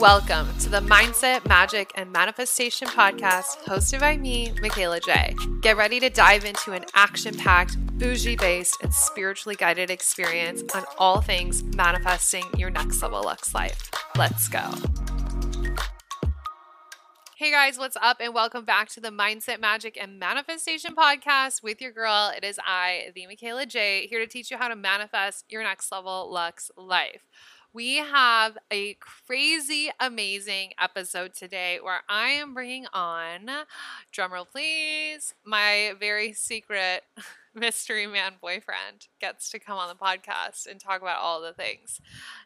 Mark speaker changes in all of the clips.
Speaker 1: Welcome to the Mindset, Magic, and Manifestation podcast hosted by me, Michaela J. Get ready to dive into an action packed, bougie based, and spiritually guided experience on all things manifesting your next level Lux life. Let's go. Hey guys, what's up? And welcome back to the Mindset, Magic, and Manifestation podcast with your girl. It is I, the Michaela J, here to teach you how to manifest your next level Lux life we have a crazy, amazing episode today where I am bringing on, drumroll please, my very secret mystery man boyfriend gets to come on the podcast and talk about all the things.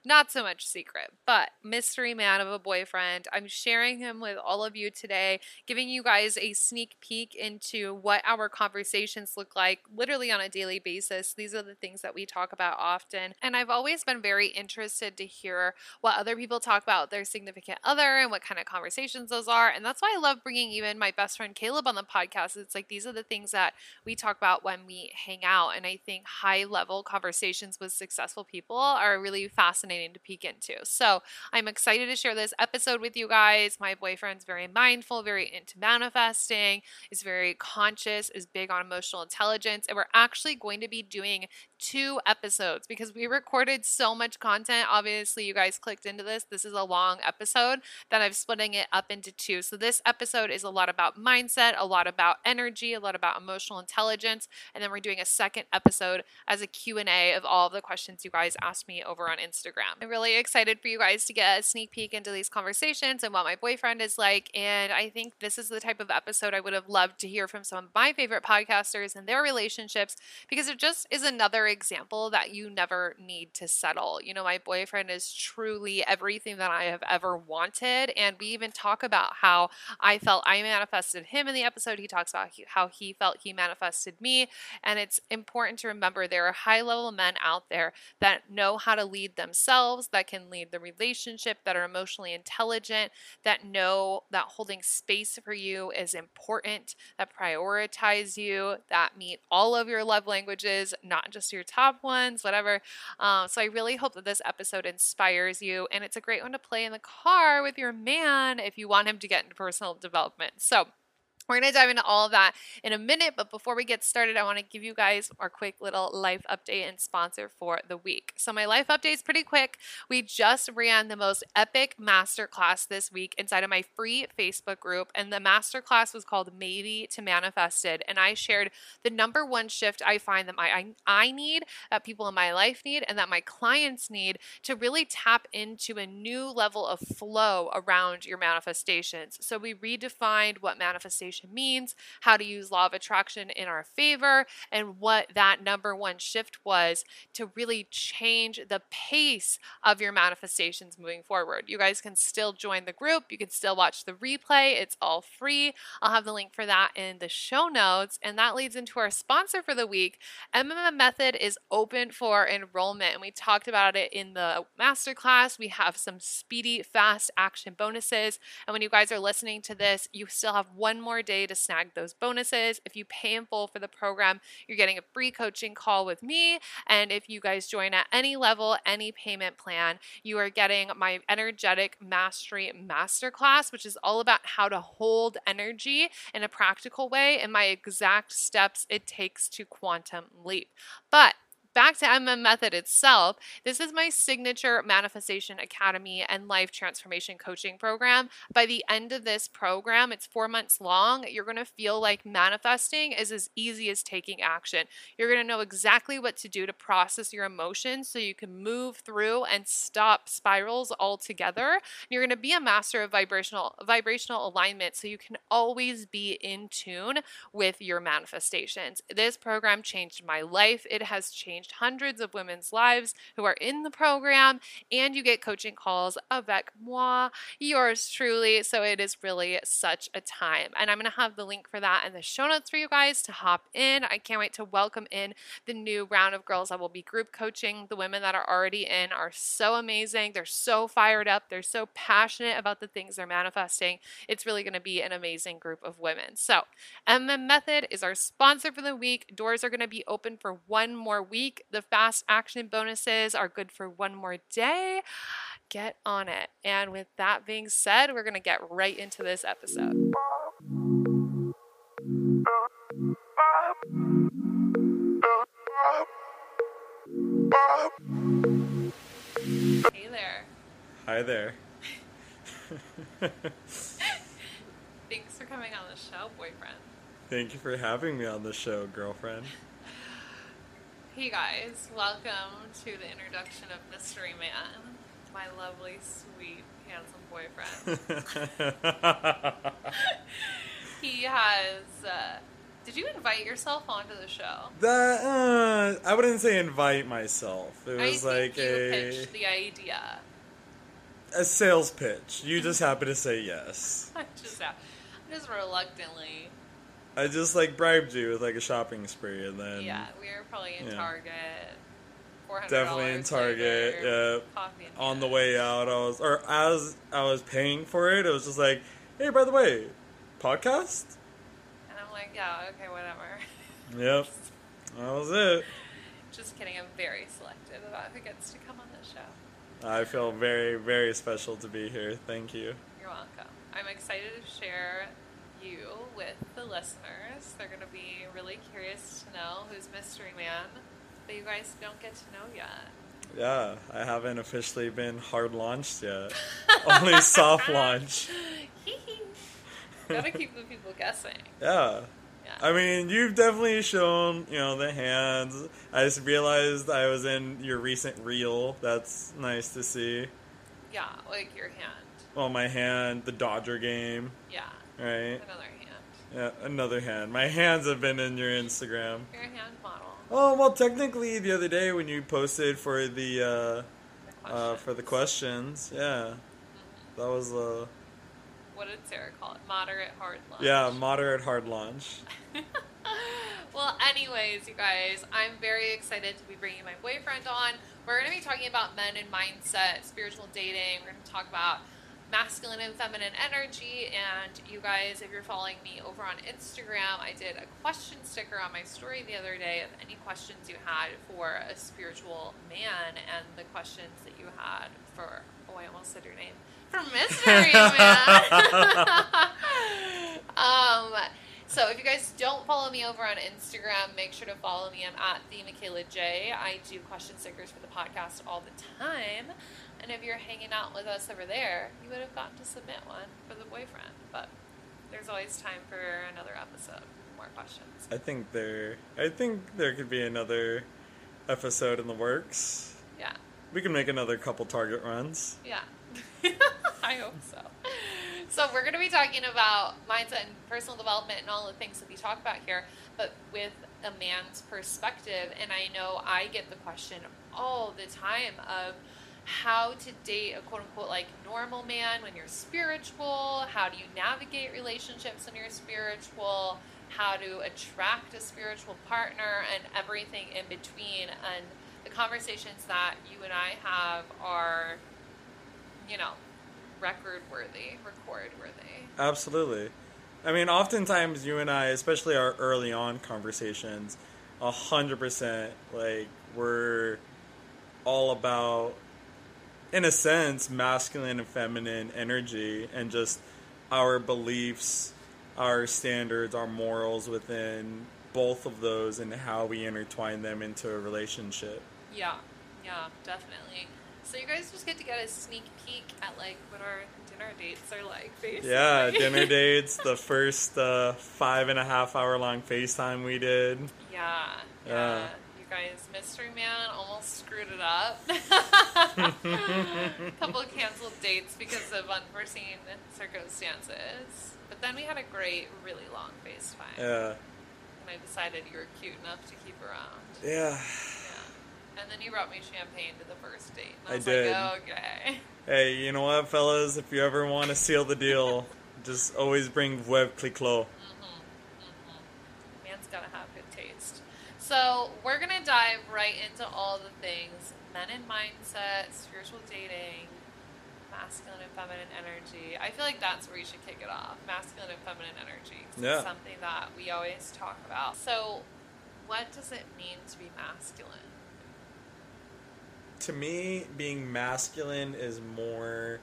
Speaker 1: Not so much secret, but mystery man of a boyfriend. I'm sharing him with all of you today, giving you guys a sneak peek into what our conversations look like literally on a daily basis. These are the things that we talk about often. And I've always been very interested to hear what other people talk about their significant other and what kind of conversations those are. And that's why I love bringing even my best friend Caleb on the podcast. It's like these are the things that we talk about when we hang out. And I think high level conversations with successful people are really fascinating to peek into. So I'm excited to share this episode with you guys. My boyfriend's very mindful, very into manifesting, is very conscious, is big on emotional intelligence. And we're actually going to be doing two episodes because we recorded so much content. Obviously, you guys clicked into this. This is a long episode that I'm splitting it up into two. So this episode is a lot about mindset, a lot about energy, a lot about emotional intelligence, and then we're doing a second episode as a Q&A of all of the questions you guys asked me over on Instagram. I'm really excited for you guys to get a sneak peek into these conversations and what my boyfriend is like, and I think this is the type of episode I would have loved to hear from some of my favorite podcasters and their relationships because it just is another example that you never need to settle. You know, my boyfriend is truly everything that I have ever wanted. And we even talk about how I felt I manifested him in the episode. He talks about how he felt he manifested me. And it's important to remember there are high level men out there that know how to lead themselves, that can lead the relationship, that are emotionally intelligent, that know that holding space for you is important, that prioritize you, that meet all of your love languages, not just your your top ones, whatever. Um, so I really hope that this episode inspires you. And it's a great one to play in the car with your man if you want him to get into personal development. So, we're going to dive into all of that in a minute, but before we get started, I want to give you guys our quick little life update and sponsor for the week. So, my life update is pretty quick. We just ran the most epic masterclass this week inside of my free Facebook group, and the masterclass was called Maybe to Manifested. And I shared the number one shift I find that my I, I need, that people in my life need, and that my clients need to really tap into a new level of flow around your manifestations. So, we redefined what manifestation means, how to use law of attraction in our favor, and what that number one shift was to really change the pace of your manifestations moving forward. You guys can still join the group, you can still watch the replay, it's all free. I'll have the link for that in the show notes. And that leads into our sponsor for the week. MMM Method is open for enrollment, and we talked about it in the masterclass. We have some speedy, fast action bonuses. And when you guys are listening to this, you still have one more day to snag those bonuses. If you pay in full for the program, you're getting a free coaching call with me. And if you guys join at any level, any payment plan, you are getting my energetic mastery masterclass, which is all about how to hold energy in a practical way and my exact steps it takes to quantum leap. But back to MM Method itself, this is my signature Manifestation Academy and Life Transformation Coaching Program. By the end of this program, it's four months long. You're going to feel like manifesting is as easy as taking action. You're going to know exactly what to do to process your emotions so you can move through and stop spirals altogether. You're going to be a master of vibrational vibrational alignment so you can always be in tune with your manifestations. This program changed my life. It has changed changed hundreds of women's lives who are in the program, and you get coaching calls avec moi, yours truly. So it is really such a time. And I'm going to have the link for that in the show notes for you guys to hop in. I can't wait to welcome in the new round of girls that will be group coaching. The women that are already in are so amazing. They're so fired up. They're so passionate about the things they're manifesting. It's really going to be an amazing group of women. So, MM Method is our sponsor for the week. Doors are going to be open for one more week week. The fast action bonuses are good for one more day. get on it. And with that being said, we're going to get right into this episode. Hey there.
Speaker 2: Hi there.
Speaker 1: Thanks for coming on the show, boyfriend.
Speaker 2: Thank you for having me on the show, girlfriend.
Speaker 1: Hey guys, welcome to the introduction of Mystery Man, my lovely, sweet, handsome boyfriend. he has. Uh, did you invite yourself onto the show?
Speaker 2: that uh, I wouldn't say invite myself. It
Speaker 1: I
Speaker 2: was
Speaker 1: think
Speaker 2: like
Speaker 1: you
Speaker 2: a
Speaker 1: pitched the idea.
Speaker 2: a sales pitch. You just happen to say yes.
Speaker 1: I just, uh, just reluctantly.
Speaker 2: I just like bribed you with like a shopping spree, and then
Speaker 1: yeah, we were probably in
Speaker 2: yeah.
Speaker 1: Target. $400
Speaker 2: definitely in Target. Yeah, on the way out, I was or as I was paying for it, it was just like, hey, by the way, podcast.
Speaker 1: And I'm like, yeah, okay, whatever.
Speaker 2: Yep, that was it.
Speaker 1: Just kidding. I'm very selective about who gets to come on the show.
Speaker 2: I feel very, very special to be here. Thank you.
Speaker 1: You're welcome. I'm excited to share you with the listeners. They're going to be really curious to know who's Mystery Man that you guys don't get to know yet.
Speaker 2: Yeah, I haven't officially been hard launched yet. Only soft launch.
Speaker 1: Gotta keep the people guessing.
Speaker 2: Yeah.
Speaker 1: Yeah.
Speaker 2: I mean, you've definitely shown, you know, the hands. I just realized I was in your recent reel. That's nice to see.
Speaker 1: yeah, like your hand.
Speaker 2: Well, my hand, the Dodger game,
Speaker 1: Yeah,
Speaker 2: right?
Speaker 1: another hand.
Speaker 2: Yeah, another hand. My hands have been in your Instagram.
Speaker 1: Your hand model.
Speaker 2: Oh, well, technically, the other day when you posted for the,
Speaker 1: The
Speaker 2: uh, uh, for the
Speaker 1: questions.
Speaker 2: questions, yeah. That was, uh,
Speaker 1: What did Sarah call it? Moderate hard launch.
Speaker 2: yeah, moderate hard launch.
Speaker 1: well, anyways, you guys, I'm very excited to be bringing my boyfriend on. We're going to be talking about men and mindset, spiritual dating. We're going to talk about masculine and feminine energy. And you guys, if you're following me over on Instagram, I did a question sticker on my story the other day of any questions you had for a spiritual man and the questions that you had for, oh, I almost said your name, for Mystery Man. um, so if you guys don't follow me over on Instagram, make sure to follow me. I'm at the Michaela J. I do question stickers for the podcast all the time. And if you're hanging out with us over there, you would have gotten to submit one for the boyfriend. But there's always time for another episode, more questions.
Speaker 2: I think there, I think there could be another episode in the works.
Speaker 1: Yeah,
Speaker 2: We can make another couple target runs.
Speaker 1: yeah. I hope so. So we're going to be talking about mindset and personal development and all the things that we talk about here, but with a man's perspective. And I know I get the question all the time of how to date a quote unquote like normal man when you're spiritual. How do you navigate relationships when you're spiritual? How to attract a spiritual partner and everything in between. And the conversations that you and I have are, you know, record worthy, record worthy.
Speaker 2: Absolutely. I mean, oftentimes you and I, especially our early on conversations, a hundred percent, like we're all about, in a sense, masculine and feminine energy, and just our beliefs, our standards, our morals within both of those, and how we intertwine them into a relationship.
Speaker 1: Yeah, yeah, definitely. So you guys just get to get a sneak peek at like what our dinner dates are like, basically.
Speaker 2: Yeah, dinner dates, the first uh, five and a half hour long FaceTime we did.
Speaker 1: Yeah, yeah.
Speaker 2: Yeah.
Speaker 1: Guys, Mystery Man almost screwed it up. a couple of canceled dates because of unforeseen circumstances. But then we had a great, really long FaceTime.
Speaker 2: Yeah.
Speaker 1: And I decided you were cute enough to keep around.
Speaker 2: Yeah.
Speaker 1: Yeah. And then you brought me champagne to the first date. And I,
Speaker 2: I did.
Speaker 1: like, okay.
Speaker 2: Hey, you know what, fellas? If you ever want to seal the deal, just always bring Veuve Clicquot. Mm-hmm. Mm-hmm.
Speaker 1: Man's gotta have. So we're gonna dive right into all the things: men and mindset, spiritual dating, masculine and feminine energy. I feel like that's where you should kick it off: masculine and feminine energy.
Speaker 2: Yeah.
Speaker 1: It's something that we always talk about. So, what does it mean to be masculine?
Speaker 2: to me, being masculine is more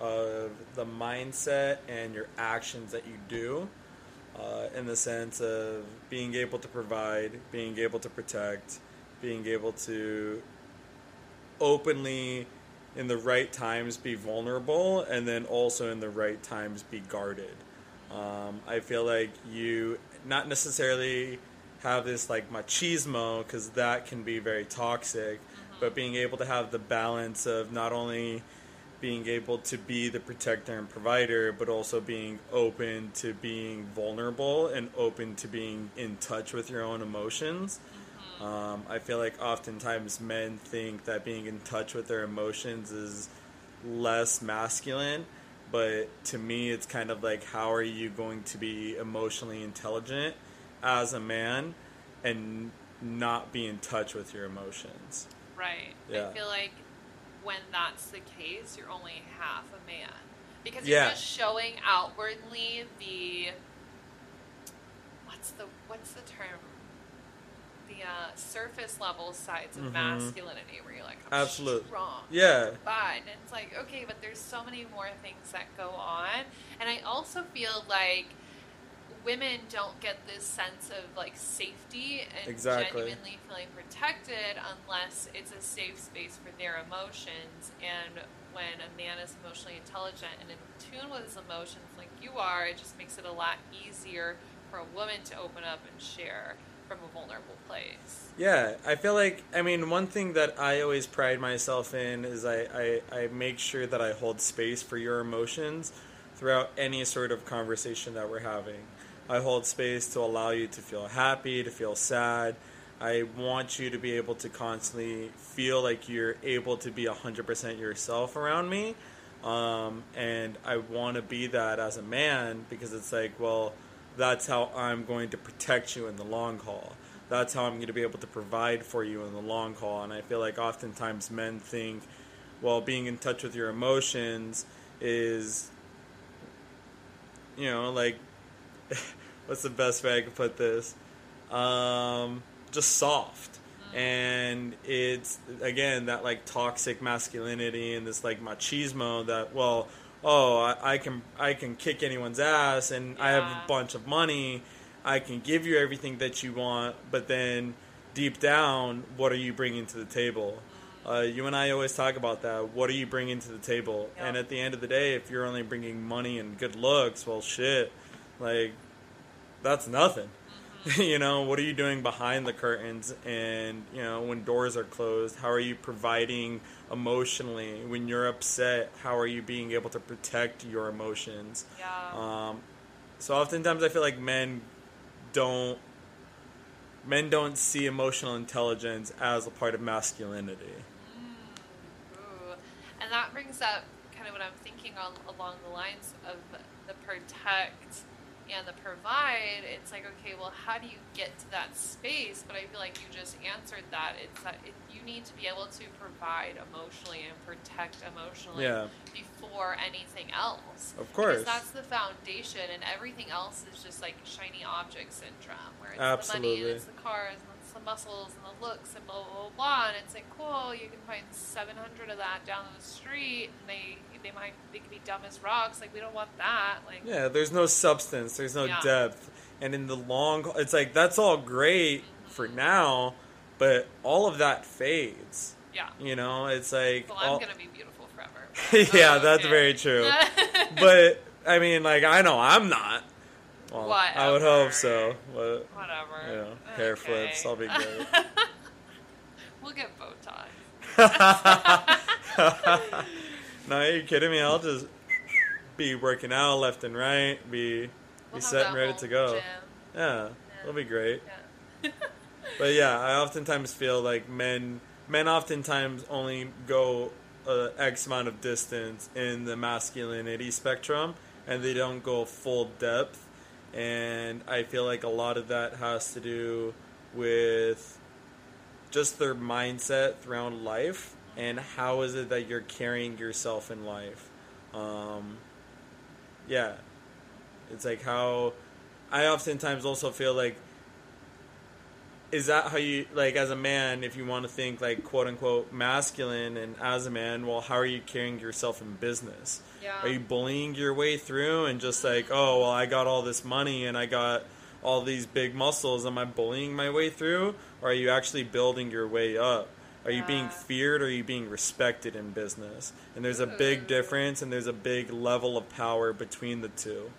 Speaker 2: of the mindset and your actions that you do, uh, in the sense of being able to provide, being able to protect, being able to openly, in the right times, be vulnerable, and then also in the right times be guarded. Um, I feel like you not necessarily have this like machismo because that can be very toxic, but being able to have the balance of not only being able to be the protector and provider, but also being open to being vulnerable and open to being in touch with your own emotions. Um, I feel like oftentimes men think that being in touch with their emotions is less masculine, but to me, it's kind of like how are you going to be emotionally intelligent as a man and not be in touch with your emotions?
Speaker 1: Right.
Speaker 2: Yeah.
Speaker 1: I feel like when that's the case, you're only half a man. Because you're just showing outwardly the what's the what's the term? The uh, surface level sides of
Speaker 2: Mhm.
Speaker 1: masculinity where you're like, I'm
Speaker 2: Absolute.
Speaker 1: strong.
Speaker 2: Yeah.
Speaker 1: Fine. And it's like, okay, but there's so many more things that go on. And I also feel like women don't get this sense of like safety and
Speaker 2: Exactly.
Speaker 1: genuinely feeling protected unless it's a safe space for their emotions. And when a man is emotionally intelligent and in tune with his emotions like you are, it just makes it a lot easier for a woman to open up and share from a vulnerable place.
Speaker 2: Yeah, I feel like I mean one thing that I always pride myself in is I, I, I make sure that I hold space for your emotions throughout any sort of conversation that we're having. I hold space to allow you to feel happy, to feel sad. I want you to be able to constantly feel like you're able to be 100% yourself around me. Um, and I want to be that as a man because it's like, well, that's how I'm going to protect you in the long haul. That's how I'm going to be able to provide for you in the long haul. And I feel like oftentimes men think, well, being in touch with your emotions is, you know, like, what's the best way I could put this? Um, just soft. And it's, again, that like toxic masculinity and this like machismo that, well, oh, I, I can I can kick anyone's ass, and I have a bunch of money. I can give you everything that you want, but then deep down, what are you bringing to the table? Uh, you and I always talk about that. What are you bringing to the table?
Speaker 1: Yeah.
Speaker 2: And at the end of the day, if you're only bringing money and good looks, well, shit, like that's nothing. you know, what are you doing behind the curtains? And, you know, when doors are closed, how are you providing emotionally? When you're upset, how are you being able to protect your emotions?
Speaker 1: Yeah.
Speaker 2: Um, so oftentimes I feel like men don't men don't see emotional intelligence as a part of masculinity.
Speaker 1: Ooh. And that brings up kind of what I'm thinking on along the lines of the protect and the provide. It's like, okay, well, how do you get to that space? But I feel like you just answered that. It's that it, you need to be able to provide emotionally and protect emotionally
Speaker 2: Yeah.
Speaker 1: before anything else.
Speaker 2: Of course.
Speaker 1: Because that's the foundation, and everything else is just like shiny object syndrome, where it's the money and it's the cars and it's the muscles and the looks and blah blah blah. blah. And it's like cool, you can find seven hundred of that down the street, and they they might they could be dumb as rocks. Like we don't want that. Like
Speaker 2: Yeah, there's no substance, there's no
Speaker 1: Yeah.
Speaker 2: depth. And in the long it's like that's all great for mm-hmm. now, but all of that fades.
Speaker 1: yeah.
Speaker 2: You know, it's like
Speaker 1: Well, I'm
Speaker 2: all-
Speaker 1: gonna be beautiful forever.
Speaker 2: Yeah,
Speaker 1: Oh,
Speaker 2: that's
Speaker 1: okay.
Speaker 2: very true. but I mean, like I know I'm not. Well, I would hope so. But
Speaker 1: Whatever.
Speaker 2: you know, hair flips, I'll be great.
Speaker 1: we'll get Botox.
Speaker 2: No, are you kidding me? I'll just be working out left and right, be be
Speaker 1: We'll have
Speaker 2: set and ready to go.
Speaker 1: gym.
Speaker 2: Yeah, it'll be great.
Speaker 1: Yeah.
Speaker 2: But yeah, I oftentimes feel like men men oftentimes only go a X amount of distance in the masculinity spectrum, and they don't go full depth. And I feel like a lot of that has to do with just their mindset throughout life and how is it that you're carrying yourself in life. Um, yeah, it's like how I oftentimes also feel like is that how you like as a man if you want to think like quote unquote masculine and as a man well how are you carrying yourself in business?
Speaker 1: Yeah.
Speaker 2: are you bullying your way through and just like oh well i got all this money and i got all these big muscles. Am i bullying my way through? Or are you actually building your way up are you being feared or are you being respected in business and there's a big difference and there's a big level of power between the two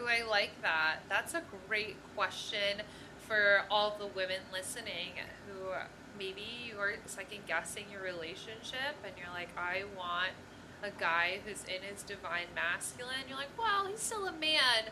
Speaker 1: Oh, I like that. That's a great question for all the women listening who maybe you are second guessing your relationship and you're like, I want a guy who's in his divine masculine. You're like, well, he's still a man.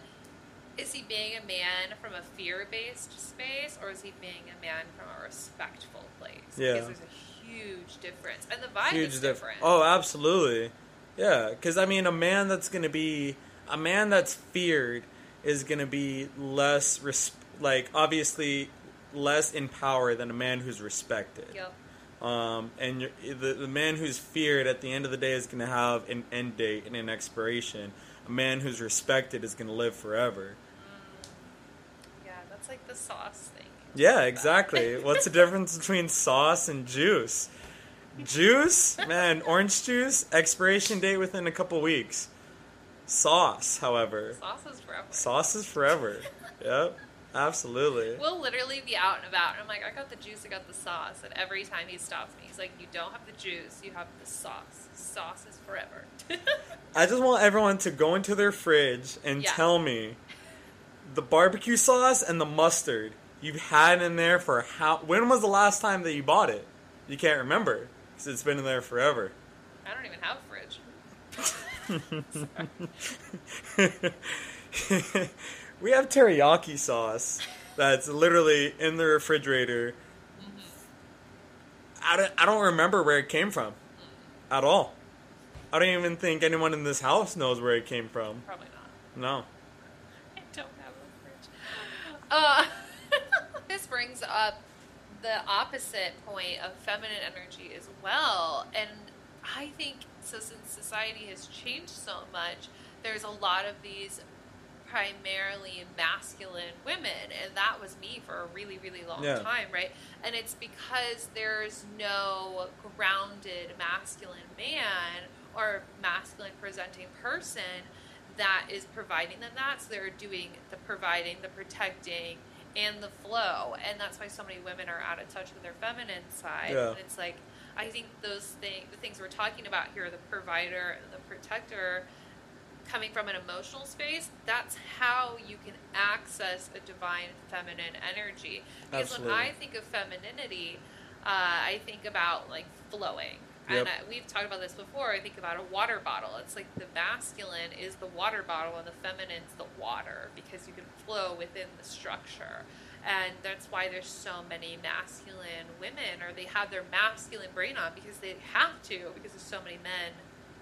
Speaker 1: Is he being a man from a fear based space or is he being a man from a respectful place?
Speaker 2: Yeah.
Speaker 1: Because there's a huge difference. And the vibe
Speaker 2: huge
Speaker 1: is
Speaker 2: diff-
Speaker 1: different.
Speaker 2: Oh, absolutely. Yeah, because I mean, a man that's going to be a man that's feared is going to be less res- like obviously less in power than a man who's respected.
Speaker 1: Yep.
Speaker 2: Um, and you're, the the man who's feared at the end of the day is going to have an end date and an expiration. A man who's respected is going to live forever.
Speaker 1: Like the sauce thing.
Speaker 2: Yeah, exactly. What's the difference between sauce and juice? Juice, man, orange juice, expiration date within a couple weeks. Sauce, however,
Speaker 1: Sauce is forever.
Speaker 2: sauce is forever. Yep, absolutely.
Speaker 1: We'll literally be out and about, and I'm like, I got the juice, I got the sauce. And every time he stops me, he's like, You don't have the juice, you have the sauce. Sauce is forever.
Speaker 2: I just want everyone to go into their fridge and
Speaker 1: Yeah.
Speaker 2: tell me the barbecue sauce and the mustard you've had in there for how? When was the last time that you bought it? You can't remember because it's been in there forever.
Speaker 1: I don't even have a fridge.
Speaker 2: we have teriyaki sauce that's literally in the refrigerator. Mm-hmm. I don't, I don't remember where it came from at all. I don't even think anyone in this house knows where it came from.
Speaker 1: Probably not.
Speaker 2: No.
Speaker 1: I don't have a fridge. Uh, this brings up the opposite point of feminine energy as well. And I think so since society has changed so much, there's a lot of these primarily masculine women and that was me for a really really long
Speaker 2: Yeah.
Speaker 1: time right and it's because there's no grounded masculine man or masculine presenting person that is providing them that. So they're doing the providing the protecting and the flow. And that's why so many women are out of touch with their feminine side.
Speaker 2: Yeah.
Speaker 1: and it's like i think those things the things we're talking about here the provider and the protector coming from an emotional space that's how you can access a divine feminine energy. Because when i think of femininity uh, i think about like flowing and I, we've talked about this before i think about a water bottle it's like the masculine is the water bottle and the feminine's the water because you can flow within the structure and that's why there's so many masculine women or they have their masculine brain on because they have to because there's so many men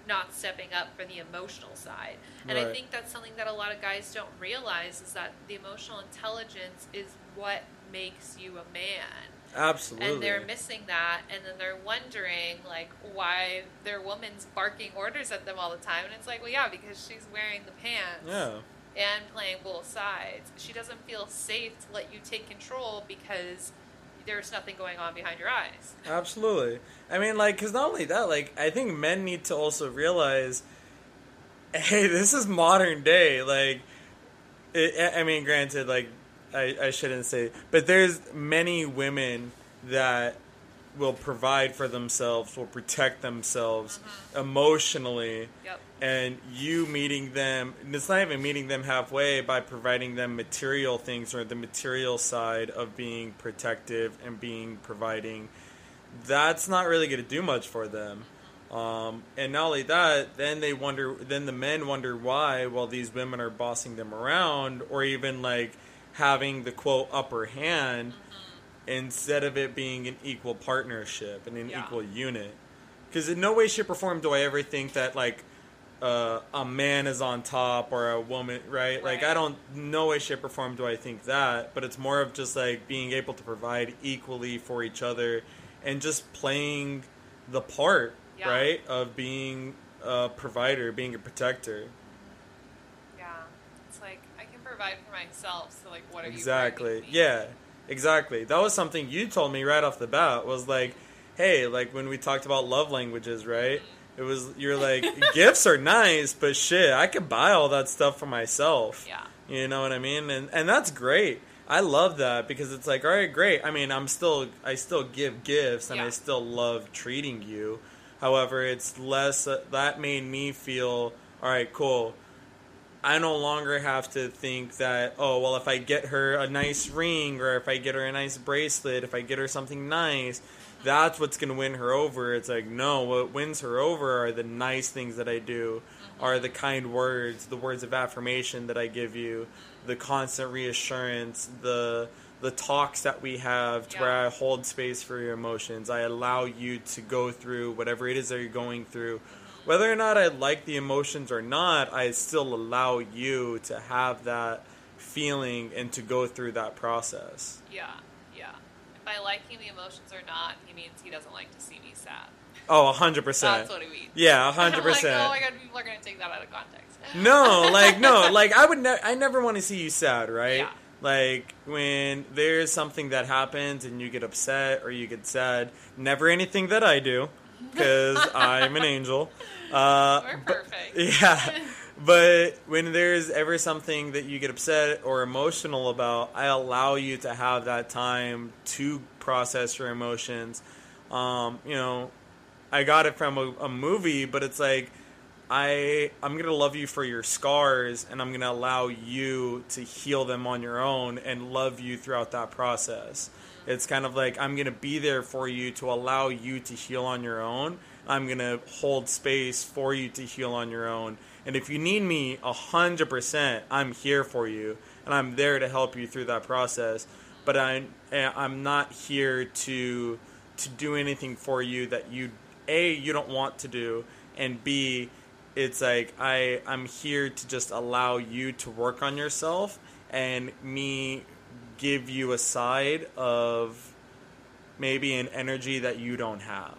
Speaker 1: not stepping up for the emotional side. And I think that's something that a lot of guys don't realize is that the emotional intelligence is what makes you a man.
Speaker 2: Absolutely.
Speaker 1: And they're missing that and then they're wondering like why their woman's barking orders at them all the time and it's like, well yeah, because she's wearing the pants
Speaker 2: yeah.
Speaker 1: and playing both sides. She doesn't feel safe to let you take control because there's nothing going on behind your eyes.
Speaker 2: Absolutely. I mean, like, because not only that, like, I think men need to also realize, hey, this is modern day. Like, it, I mean, granted, like, I, I shouldn't say, but there's many women that will provide for themselves, will protect themselves emotionally,
Speaker 1: Yep.
Speaker 2: and you meeting them, and it's not even meeting them halfway by providing them material things or the material side of being protective and being providing. That's not really going to do much for them. Um, and not only that, then they wonder, then the men wonder why, while these women are bossing them around, or even like having the quote upper hand, instead of it being an equal partnership and an
Speaker 1: Yeah.
Speaker 2: equal unit. Because in no way, shape, or form do I ever think that like uh, a man is on top or a woman, right? Like I don't, no way, shape, or form do I think that. But it's more of just like being able to provide equally for each other and just playing the part,
Speaker 1: Yeah.
Speaker 2: right, of being a provider, being a protector.
Speaker 1: Yeah. It's like I can provide for myself, so like what are
Speaker 2: Exactly.
Speaker 1: you me?
Speaker 2: Yeah. exactly. That was something you told me right off the bat. Was like, hey, like when we talked about love languages, right? It was you're like gifts are nice, but shit, I could buy all that stuff for myself.
Speaker 1: Yeah.
Speaker 2: You know what I mean? And and that's great. I love that because it's like, all right, great. I mean, I'm still I still give gifts and
Speaker 1: Yeah.
Speaker 2: I still love treating you. However, it's less uh, that made me feel, all right, cool. I no longer have to think that, oh, well, if I get her a nice ring or if I get her a nice bracelet, if I get her something nice, that's what's going to win her over. It's like, no, what wins her over are the nice things that I do, mm-hmm. are the kind words, the words of affirmation that I give you, the constant reassurance, the the talks that we have to where I hold space for your emotions. I allow you to go through whatever it is that you're going through. Whether or not I like the emotions or not, I still allow you to have that feeling and to go through that process.
Speaker 1: Yeah, yeah. If I like him, the emotions or not, he means he doesn't like to see me sad.
Speaker 2: Oh, 100%.
Speaker 1: That's what he means.
Speaker 2: Yeah,
Speaker 1: I'm
Speaker 2: 100%.
Speaker 1: like, oh my god, people are gonna take that out of context.
Speaker 2: no, like no, like I would ne- I never want to see you sad, right?
Speaker 1: Yeah.
Speaker 2: Like when there's something that happens and you get upset or you get sad, never anything that I do because I'm an angel. Uh,
Speaker 1: We're
Speaker 2: but-
Speaker 1: perfect.
Speaker 2: yeah. But when there's ever something that you get upset or emotional about, I allow you to have that time to process your emotions. Um, you know, I got it from a, a movie, but it's like I I'm gonna love you for your scars, and I'm gonna allow you to heal them on your own and love you throughout that process. It's kind of like I'm gonna be there for you to allow you to heal on your own. I'm gonna hold space for you to heal on your own. And if you need me a hundred percent, I'm here for you, and I'm there to help you through that process. But I eh, I'm not here to to do anything for you that you a you don't want to do, and b it's like I I'm here to just allow you to work on yourself and me give you a side of maybe an energy that you don't have.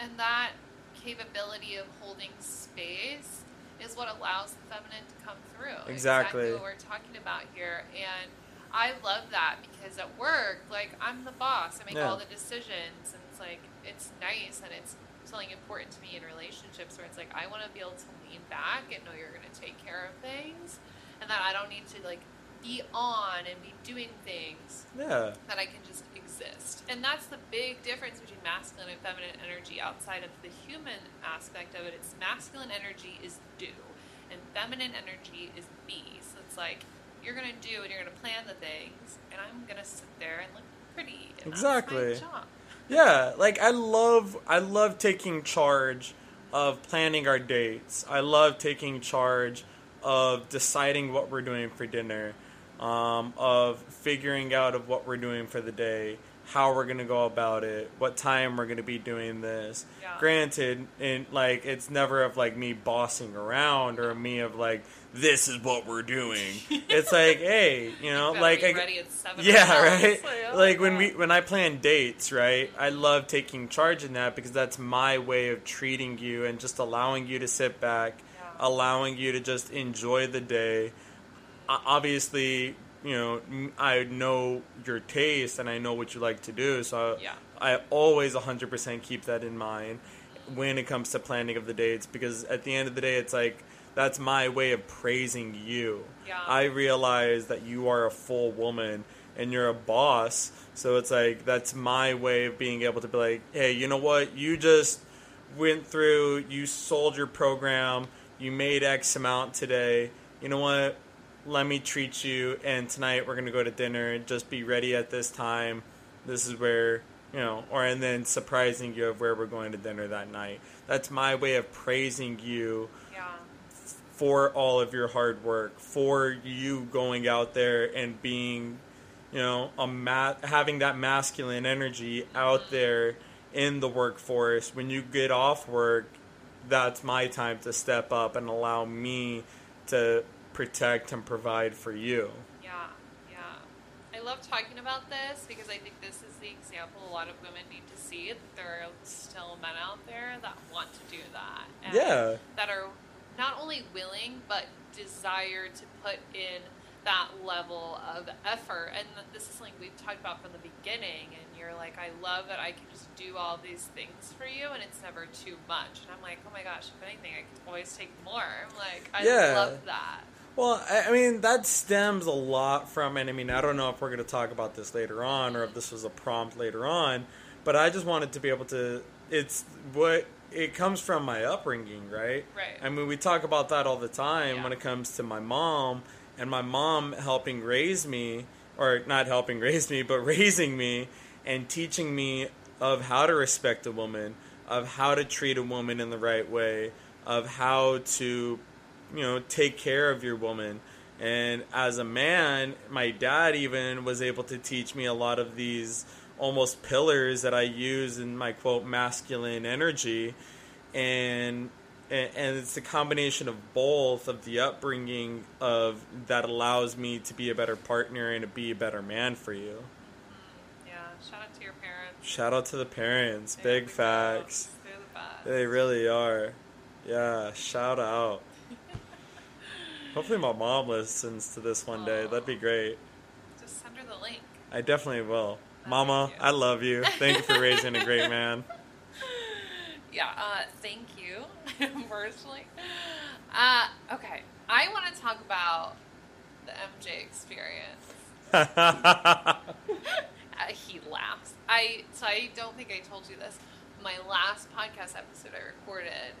Speaker 1: And that capability of holding space is what allows the feminine to come through.
Speaker 2: Exactly.
Speaker 1: what we're talking about here. And I love that because at work, like, I'm the boss. I make
Speaker 2: Yeah.
Speaker 1: all the decisions. And it's like, it's nice and it's something important to me in relationships where it's like, I want to be able to lean back and know you're going to take care of things. And that I don't need to, like, be on and be doing things
Speaker 2: Yeah.
Speaker 1: that I can just exist. And that's the big difference between masculine and feminine energy outside of the human aspect of it. It's masculine energy is do, and feminine energy is be. So it's like you're going to do and you're going to plan the things, and I'm going to sit there and look pretty. And
Speaker 2: Exactly.
Speaker 1: That's my job.
Speaker 2: Yeah, like I love I love taking charge of planning our dates. I love taking charge of deciding what we're doing for dinner, um, of figuring out of what we're doing for the day, how we're gonna go about it, what time we're gonna be doing this.
Speaker 1: Yeah.
Speaker 2: Granted, in like it's never of like me bossing around or me of like this is what we're doing. it's like hey, you know,
Speaker 1: Better
Speaker 2: like I,
Speaker 1: ready at seven.
Speaker 2: yeah, right.
Speaker 1: oh
Speaker 2: Like when
Speaker 1: God.
Speaker 2: we when I plan dates, right? I love taking charge in that because that's my way of treating you and just allowing you to sit back,
Speaker 1: Yeah.
Speaker 2: allowing you to just enjoy the day. Obviously, you know, I know your taste and I know what you like to do, so
Speaker 1: Yeah.
Speaker 2: I always 100% keep that in mind when it comes to planning of the dates because at the end of the day it's like that's my way of praising you.
Speaker 1: Yeah.
Speaker 2: I realize that you are a full woman and you're a boss, so it's like that's my way of being able to be like, "Hey, you know what? You just went through, you sold your program, you made X amount today. You know what? Let me treat you and tonight we're going to go to dinner. Just be ready at this time. This is where you know, or and then surprising you of where we're going to dinner that night. That's my way of praising you
Speaker 1: yeah.
Speaker 2: for all of your hard work, for you going out there and being, you know, a ma- having that masculine energy out there in the workforce. When you get off work, that's my time to step up and allow me to protect and provide for you.
Speaker 1: Yeah, yeah. I love talking about this because I think this is the example a lot of women need to see that there are still men out there that want to do that. And
Speaker 2: Yeah.
Speaker 1: That are not only willing but desire to put in that level of effort. And this is something we've talked about from the beginning. And you're like, I love that I can just do all these things for you, and it's never too much. And I'm like, oh my gosh, if anything, I can always take more. I'm like, I
Speaker 2: Yeah.
Speaker 1: love that.
Speaker 2: Well, I mean, that stems a lot from, and I mean, I don't know if we're going to talk about this later on or if this was a prompt later on, but I just wanted to be able to, it's what, it comes from my upbringing, right?
Speaker 1: Right.
Speaker 2: I mean, we talk about that all the time
Speaker 1: Yeah.
Speaker 2: when it comes to my mom and my mom helping raise me, or not helping raise me, but raising me and teaching me of how to respect a woman, of how to treat a woman in the right way, of how to, you know, take care of your woman. And as a man, my dad even was able to teach me a lot of these almost pillars that I use in my quote masculine energy and and it's the combination of both of the upbringing of that allows me to be a better partner and to be a better man for you.
Speaker 1: Yeah. Shout out to your parents.
Speaker 2: Shout out to the parents.
Speaker 1: They're
Speaker 2: Big facts.
Speaker 1: the.
Speaker 2: They really are. Yeah, shout out. Hopefully my mom listens to this one day. That'd be great.
Speaker 1: Just send her the link.
Speaker 2: I definitely will.
Speaker 1: That'd
Speaker 2: Mama,
Speaker 1: cute.
Speaker 2: I love you. Thank you for raising a great man.
Speaker 1: Yeah, uh, thank you, personally. Uh, okay, I want to talk about the MJ experience. Uh, he laughs. I so I don't think I told you this. My last podcast episode I recorded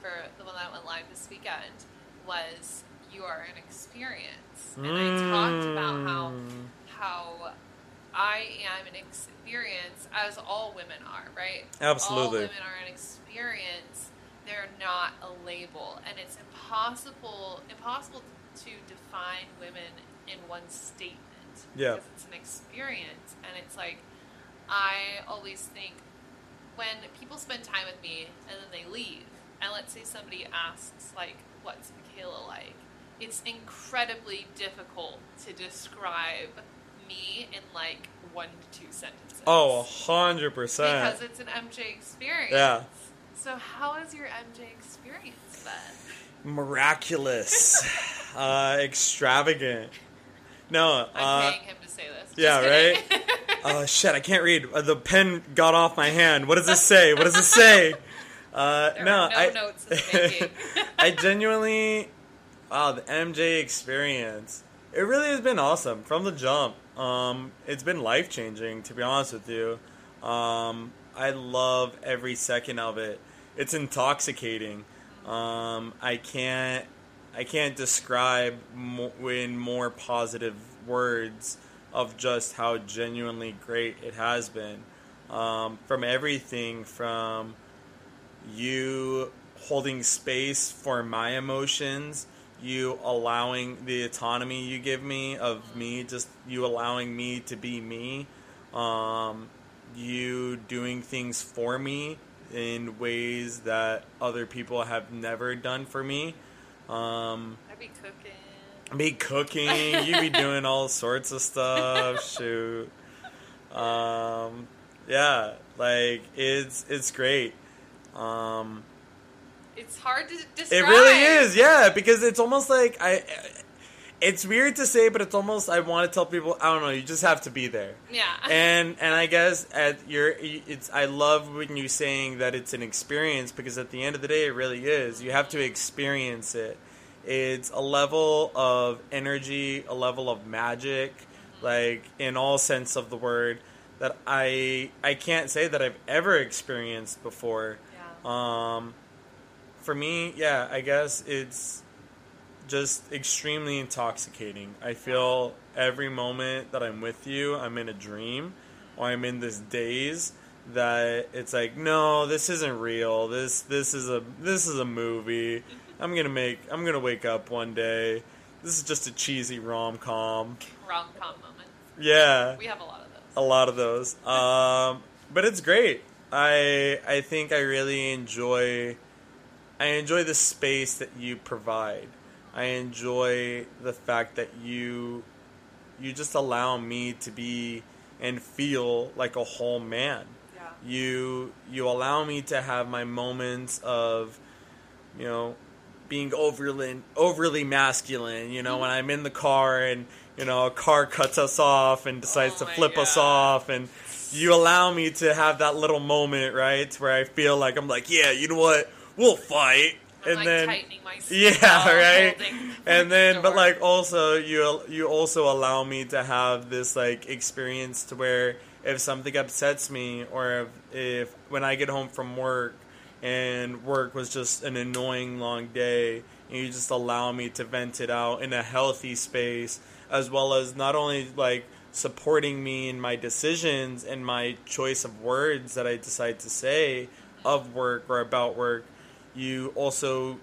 Speaker 1: for the one that went live this weekend was "You Are an Experience," and I talked about how
Speaker 2: Mm.
Speaker 1: how I am an experience, as all women are, right?
Speaker 2: Absolutely.
Speaker 1: All women are an experience. They're not a label, and it's impossible impossible to define women in one statement.
Speaker 2: Yeah.
Speaker 1: Because it's an experience, and it's like I always think when people spend time with me and then they leave, and let's say somebody asks like, "What's Michaela like?" It's incredibly difficult to describe me in like one to two sentences.
Speaker 2: Oh, 100%.
Speaker 1: because it's an MJ experience.
Speaker 2: Yeah.
Speaker 1: So how has your MJ experience been?
Speaker 2: Miraculous. uh, extravagant. No,
Speaker 1: I'm
Speaker 2: uh,
Speaker 1: paying him to say this.
Speaker 2: Yeah,
Speaker 1: right.
Speaker 2: oh shit, I can't read. Uh, the pen got off my hand. What does this say? What does this say? Uh, no,
Speaker 1: no
Speaker 2: I,
Speaker 1: notes in the.
Speaker 2: I genuinely, wow, the MJ experience. It really has been awesome from the jump. Um, it's been life changing, to be honest with you. Um, I love every second of it. It's intoxicating. Um, I can't, I can't describe in more positive words of just how genuinely great it has been. Um, from everything from you holding space for my emotions, you allowing the autonomy you give me of me, just you allowing me to be me, um, you doing things for me in ways that other people have never done for me. Um,
Speaker 1: I'd be cooking.
Speaker 2: me cooking, you be doing all sorts of stuff. Shoot, um, yeah, like it's it's great. Um,
Speaker 1: It's hard to describe.
Speaker 2: it really is, yeah, because it's almost like I. It's weird to say, but it's almost I want to tell people. I don't know. You just have to be there,
Speaker 1: Yeah.
Speaker 2: and and I guess at your it's. I love when you saying that it's an experience because at the end of the day, it really is. You have to experience it. It's a level of energy, a level of magic, like in all sense of the word, that I I can't say that I've ever experienced before.
Speaker 1: yeah.
Speaker 2: Um, for me, yeah, I guess it's just extremely intoxicating. I feel every moment that I'm with you, I'm in a dream or I'm in this daze that it's like, no, this isn't real. This this is a this is a movie. I'm gonna make. I'm gonna wake up one day. This is just a cheesy rom com.
Speaker 1: Rom com moments.
Speaker 2: Yeah,
Speaker 1: We have a lot of those.
Speaker 2: a lot of those. Um, but it's great. I I think I really enjoy I enjoy the space that you provide. I enjoy the fact that you you just allow me to be and feel like a whole man.
Speaker 1: Yeah.
Speaker 2: You you allow me to have my moments of you know being overly overly masculine. You know, when I'm in the car and you know a car cuts us off and decides
Speaker 1: Oh
Speaker 2: to flip us off, and you allow me to have that little moment, right, where I feel like I'm like, yeah, you know what, we'll fight,
Speaker 1: I'm
Speaker 2: and
Speaker 1: like
Speaker 2: then
Speaker 1: tightening my
Speaker 2: yeah, right. And then, but like also you you also allow me to have this like experience to where if something upsets me or if, if when I get home from work and work was just an annoying long day, and you just allow me to vent it out in a healthy space as well as not only like supporting me in my decisions and my choice of words that I decide to say of work or about work, you also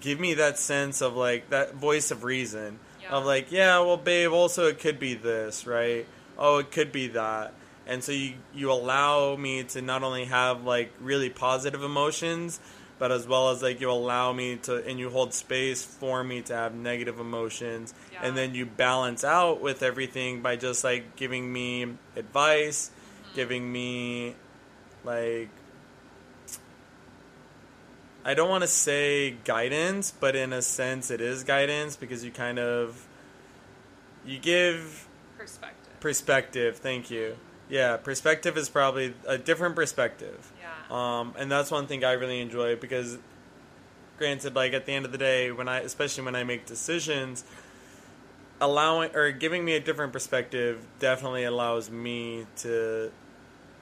Speaker 2: give me that sense of like that voice of reason
Speaker 1: Yeah.
Speaker 2: of like yeah well babe also it could be this right oh it could be that and so you you allow me to not only have like really positive emotions but as well as like you allow me to and you hold space for me to have negative emotions
Speaker 1: Yeah.
Speaker 2: and then you balance out with everything by just like giving me advice mm-hmm. giving me like I don't want to say guidance, but in a sense it is guidance because you kind of you give
Speaker 1: perspective.
Speaker 2: perspective. Thank you. Yeah, perspective is probably a different perspective.
Speaker 1: Yeah.
Speaker 2: Um, and that's one thing I really enjoy because, granted, like at the end of the day, when I, especially when I make decisions, allowing or giving me a different perspective definitely allows me to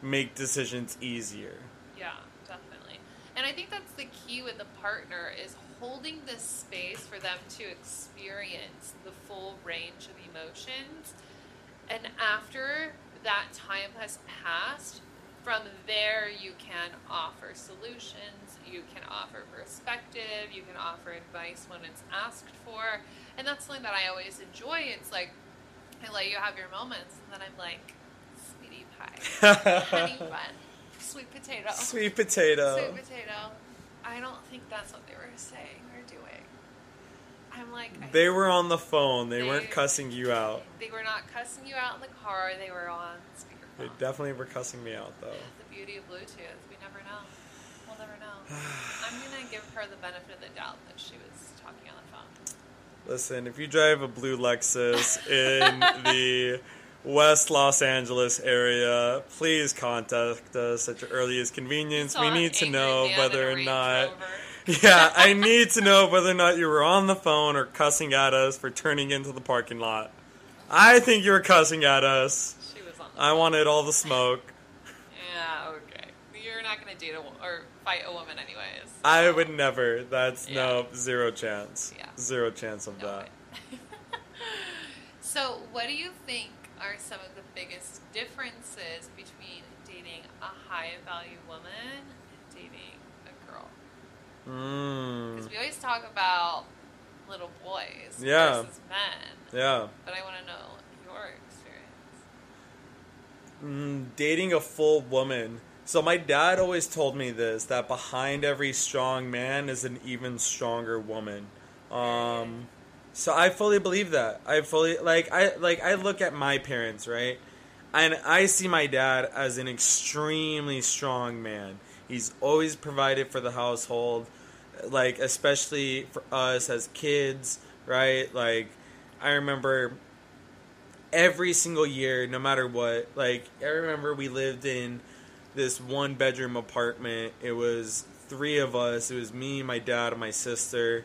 Speaker 2: make decisions easier.
Speaker 1: And I think that's the key with the partner is holding this space for them to experience the full range of emotions. And after that time has passed, from there you can offer solutions, you can offer perspective, you can offer advice when it's asked for. And that's something that I always enjoy. It's like I let you have your moments and then I'm like, sweetie pie, honey bun, sweet potato.
Speaker 2: Sweet potato.
Speaker 1: Sweet potato. I don't think that's what they were saying or doing. I'm like, I-
Speaker 2: They were on the phone. They,
Speaker 1: They-
Speaker 2: weren't cussing you out.
Speaker 1: they were not cussing you out in the car. They were on
Speaker 2: speaker.
Speaker 1: They
Speaker 2: definitely were cussing me out though.
Speaker 1: The beauty of Bluetooth. We never know. We'll never know. I'm gonna give her the benefit of the doubt that she was talking on the phone.
Speaker 2: Listen, if you drive a blue Lexus in the West Los Angeles area, please contact us at your earliest convenience. We need to know whether or not. Yeah, I need to know whether or not you were on the phone or cussing at us for turning into the parking lot. I think you were cussing at us.
Speaker 1: She was on. The
Speaker 2: I
Speaker 1: phone.
Speaker 2: wanted all the smoke.
Speaker 1: Yeah. Okay. You're not gonna date a wo- or fight a woman anyways.
Speaker 2: I would never. That's
Speaker 1: Yeah.
Speaker 2: no zero chance.
Speaker 1: Yeah.
Speaker 2: Zero chance of
Speaker 1: No
Speaker 2: that.
Speaker 1: so, what do you think are some of the biggest differences between dating a high value woman and dating a girl?
Speaker 2: Mm.
Speaker 1: Because we always talk about little boys
Speaker 2: Yeah.
Speaker 1: versus men,
Speaker 2: Yeah.
Speaker 1: but I want to know your experience.
Speaker 2: Mm, dating a full woman. So my dad always told me this that behind every strong man is an even stronger woman. Um, so I fully believe that. I fully like I like I look at my parents, right? And I see my dad as an extremely strong man. He's always provided for the household, like especially for us as kids, right? Like I remember every single year, no matter what. Like I remember we lived in this one bedroom apartment. It was three of us. It was me, my dad, and my sister.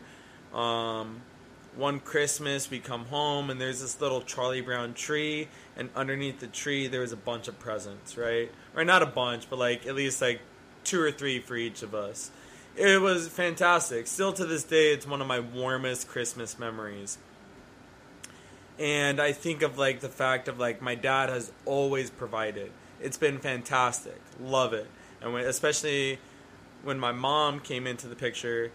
Speaker 2: Um, one Christmas we come home and there's this little Charlie Brown tree and underneath the tree there was a bunch of presents, right? Or not a bunch, but like at least like two or three for each of us. It was fantastic. Still to this day it's one of my warmest Christmas memories and I think of like the fact of like my dad has always provided. It's been fantastic, love it, and when, especially when my mom came into the picture.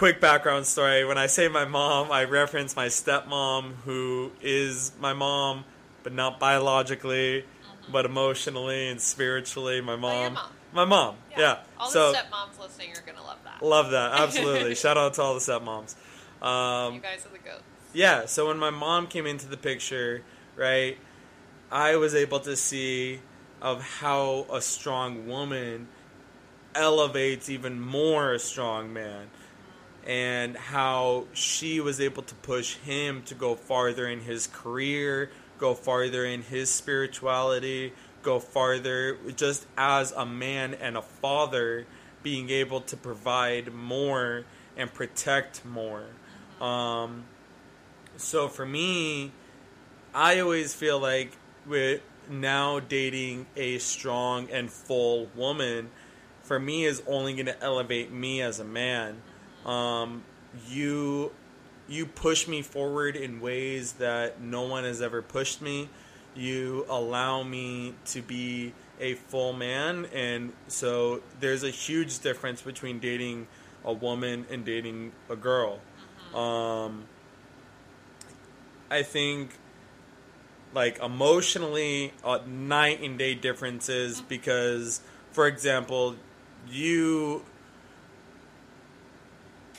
Speaker 2: Quick background story: When I say my mom, I reference my stepmom, who is my mom, but not biologically, but emotionally and spiritually. My
Speaker 1: Mm-hmm. Oh,
Speaker 2: mom,
Speaker 1: mom.
Speaker 2: my mom, yeah.
Speaker 1: All
Speaker 2: so
Speaker 1: the stepmoms listening are gonna love that.
Speaker 2: love that absolutely. Shout out to all the stepmoms. Um,
Speaker 1: you guys are the goats.
Speaker 2: yeah, so when my mom came into the picture, right, I was able to see of how a strong woman elevates even more a strong man. And how she was able to push him to go farther in his career, go farther in his spirituality, go farther just as a man and a father being able to provide more and protect more. Um, so for me, I always feel like with now dating a strong and full woman, for me is only going to elevate me as a man. Um, you you push me forward in ways that no one has ever pushed me. You allow me to be a full man, and so there's a huge difference between dating a woman and dating a girl. Um, I think like emotionally uh, night and day differences because for example you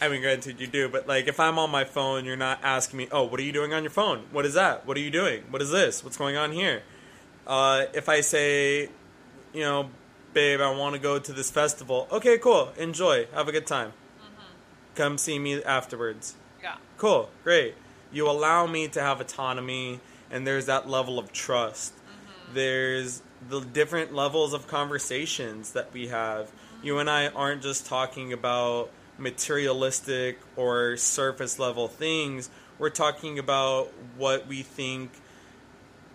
Speaker 2: I mean, granted, you do, but like if I'm on my phone, you're not asking me, "Oh, what are you doing on your phone? What is that? What are you doing? What is this? What's going on here?" Uh, if I say, you know, babe, I want to go to this festival. Okay, cool. Enjoy. Have a good time. Mm-hmm. Come see me afterwards.
Speaker 1: Yeah.
Speaker 2: Cool. Great. You allow me to have autonomy, and there's that level of trust. Mm-hmm. There's the different levels of conversations that we have. You mm-hmm. and I aren't just talking about materialistic or surface level things. We're talking about what we think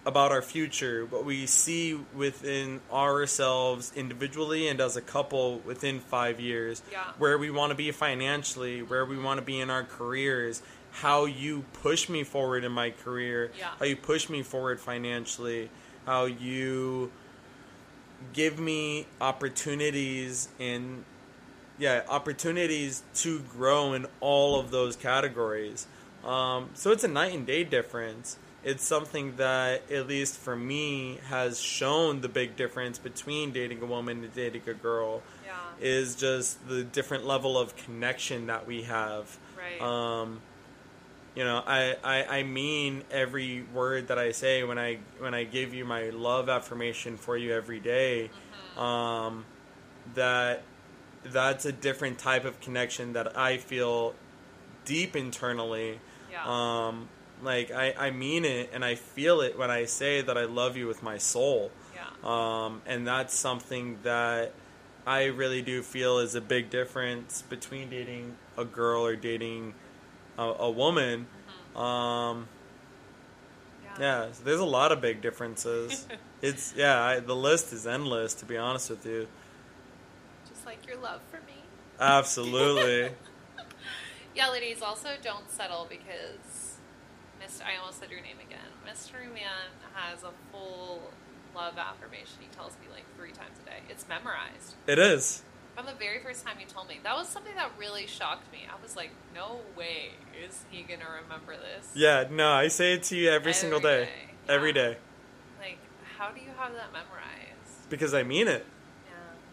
Speaker 2: about our future, what we see within ourselves individually and as a couple within five years,
Speaker 1: Yeah.
Speaker 2: where we want to be financially, where we want to be in our careers, how you push me forward in my career,
Speaker 1: Yeah.
Speaker 2: how you push me forward financially, how you give me opportunities and yeah opportunities to grow in all of those categories. Um, so it's a night and day difference. It's something that at least for me has shown the big difference between dating a woman and dating a girl
Speaker 1: Yeah.
Speaker 2: is just the different level of connection that we have.
Speaker 1: Right.
Speaker 2: um, you know, I, I, I mean every word that I say when I when I give you my love affirmation for you every day, um, that that's a different type of connection that I feel deep internally.
Speaker 1: yeah.
Speaker 2: Um, like I, I mean it and I feel it when I say that I love you with my soul.
Speaker 1: yeah.
Speaker 2: Um, and that's something that I really do feel is a big difference between dating a girl or dating a, a woman. Um, yeah, so there's a lot of big differences. it's yeah, I, the list is endless to be honest with you.
Speaker 1: Just like your love for me.
Speaker 2: Absolutely.
Speaker 1: Yeah, ladies, also don't settle because Mr. I almost said your name again. Mystery Man has a full love affirmation he tells me like three times a day. It's memorized.
Speaker 2: it is.
Speaker 1: From the very first time you told me, that was something that really shocked me. I was like, no way is he gonna remember this.
Speaker 2: Yeah, no, I say it to you every, single
Speaker 1: Every
Speaker 2: day.
Speaker 1: day,
Speaker 2: Every
Speaker 1: yeah.
Speaker 2: day.
Speaker 1: Like, how do you have that memorized?
Speaker 2: Because I mean it.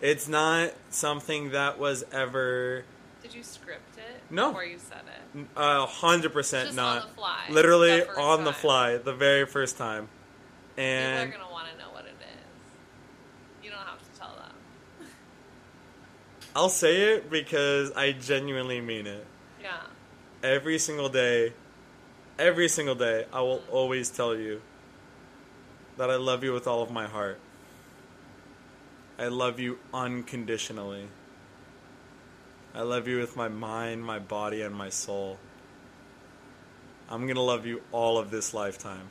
Speaker 2: It's not something that was ever
Speaker 1: Did you script it?
Speaker 2: No.
Speaker 1: Before you said it.
Speaker 2: a uh, hundred percent not.
Speaker 1: on the fly.
Speaker 2: Literally
Speaker 1: the
Speaker 2: on the fly, the very first time.
Speaker 1: People are gonna want to know what it is. You don't have to tell them.
Speaker 2: I'll say it because I genuinely mean it.
Speaker 1: Yeah.
Speaker 2: Every single day, every single day, I will mm-hmm. always tell you that I love you with all of my heart. I love you unconditionally. I love you with my mind, my body, and my soul. I'm going to love you all of this lifetime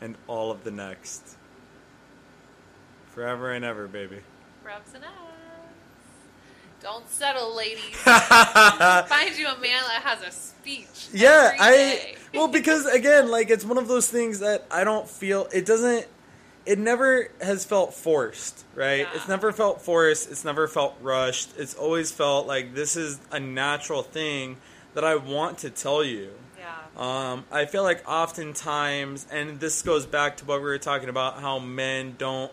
Speaker 2: and all of the next. Forever and ever, baby.
Speaker 1: Rubs and ass. Don't settle, ladies. Find you a man that has a speech.
Speaker 2: Yeah, I well because again, like it's one of those things that I don't feel it doesn't it never has felt forced, right?
Speaker 1: Yeah.
Speaker 2: It's never felt forced, it's never felt rushed. It's always felt like this is a natural thing that I want to tell you.
Speaker 1: Yeah.
Speaker 2: Um, I feel like oftentimes, and this goes back to what we were talking about, how men don't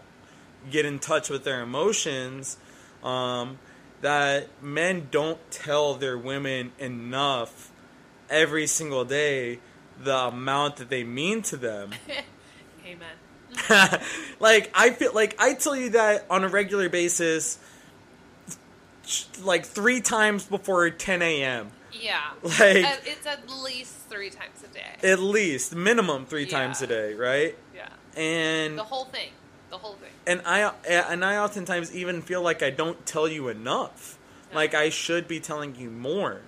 Speaker 2: get in touch with their emotions. Um, that men don't tell their women enough every single day the amount that they mean to them.
Speaker 1: Amen.
Speaker 2: like I feel like I tell you that on a regular basis like three times before 10 a.m.
Speaker 1: Yeah.
Speaker 2: Like-
Speaker 1: it's at least three times a day.
Speaker 2: At least minimum three times a day, right?
Speaker 1: yeah.
Speaker 2: And
Speaker 1: The whole thing. The whole thing.
Speaker 2: and I and I oftentimes even feel like I don't tell you enough.
Speaker 1: Yeah.
Speaker 2: Like I should be telling you more.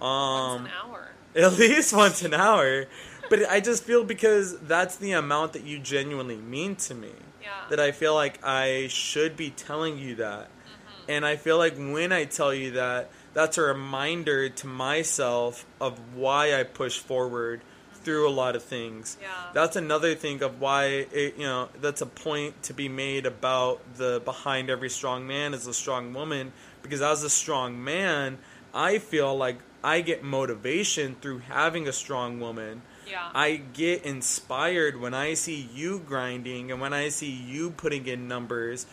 Speaker 1: Once
Speaker 2: Um,
Speaker 1: an hour.
Speaker 2: at least once an hour. But I just feel because that's the amount that you genuinely mean to me.
Speaker 1: Yeah.
Speaker 2: That I feel like I should be telling you that.
Speaker 1: Mm-hmm.
Speaker 2: And I feel like when I tell you that, that's a reminder to myself of why I push forward through a lot of things.
Speaker 1: Yeah.
Speaker 2: That's another thing of why it, you know that's a point to be made about the behind every strong man is a strong woman because as a strong man, I feel like I get motivation through having a strong woman.
Speaker 1: Yeah.
Speaker 2: I get inspired when I see you grinding and when I see you putting in numbers,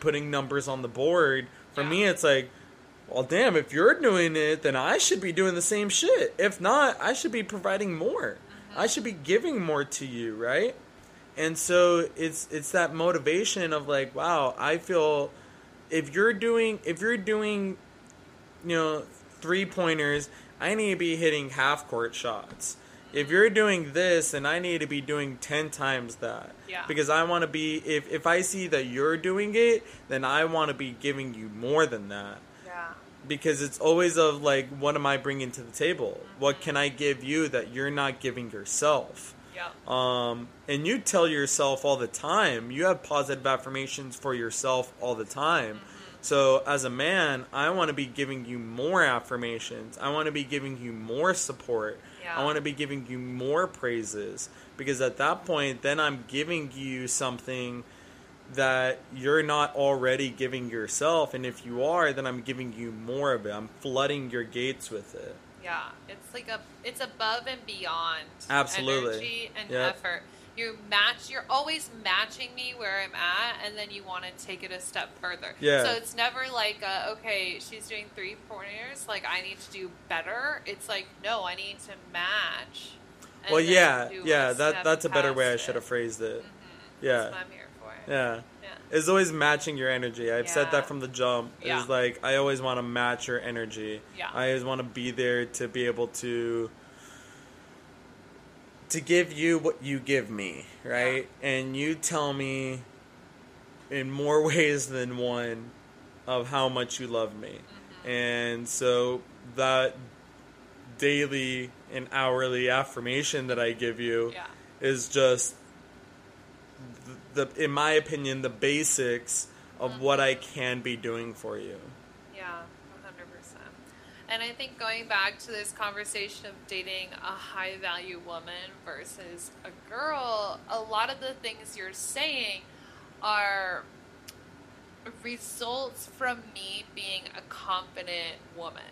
Speaker 2: putting numbers on the board. For me,
Speaker 1: Mm-hmm.
Speaker 2: It's like, well, damn, if you're doing it, then I should be doing the same shit. If not, I should be providing more.
Speaker 1: Mm-hmm.
Speaker 2: I should be giving more to you, right? And so it's it's that motivation of like, wow, I feel if you're doing if you're doing you know, three pointers, I need to be hitting half court shots. If you're doing this, and I need to be doing 10 times that.
Speaker 1: Yeah.
Speaker 2: Because I want to be, if, if I see that you're doing it, then I want to be giving you more than that.
Speaker 1: yeah.
Speaker 2: Because it's always of like, what am I bringing to the table? What can I give you that you're not giving yourself?
Speaker 1: Yep.
Speaker 2: Um, and you tell yourself all the time. You have positive affirmations for yourself all the time. So as a man, I want to be giving you more affirmations. I want to be giving you more support.
Speaker 1: Yeah.
Speaker 2: I want to be giving you more praises because at that point, then I'm giving you something that you're not already giving yourself. And if you are, then I'm giving you more of it. I'm flooding your gates with it.
Speaker 1: Yeah, it's like a it's above and beyond
Speaker 2: Absolutely.
Speaker 1: energy and
Speaker 2: Yep.
Speaker 1: effort. You match. You're always matching me where I'm at, and then you want to take it a step further.
Speaker 2: Yeah.
Speaker 1: So it's never like, uh, okay, she's doing three pointers. Like I need to do better. It's like, no, I need to match.
Speaker 2: well, yeah, yeah. That that's a better way I should have phrased it.
Speaker 1: Mhm.
Speaker 2: Yeah.
Speaker 1: That's what I'm here for.
Speaker 2: Yeah.
Speaker 1: Yeah.
Speaker 2: It's always matching your energy. I've said that from the jump.
Speaker 1: Yeah.
Speaker 2: It's like I always want to match your energy.
Speaker 1: Yeah.
Speaker 2: I always want to be there to be able to to give you what you give me, right? And you tell me in more ways than one of how much you love me.
Speaker 1: Mm-hmm.
Speaker 2: And so that daily and hourly affirmation that I give you
Speaker 1: Yeah.
Speaker 2: is just the, the in my opinion the basics of what I can be doing for you.
Speaker 1: Yeah, 100%. And I think going back to this conversation of dating a high value woman versus a girl, a lot of the things you're saying are results from me being a confident woman.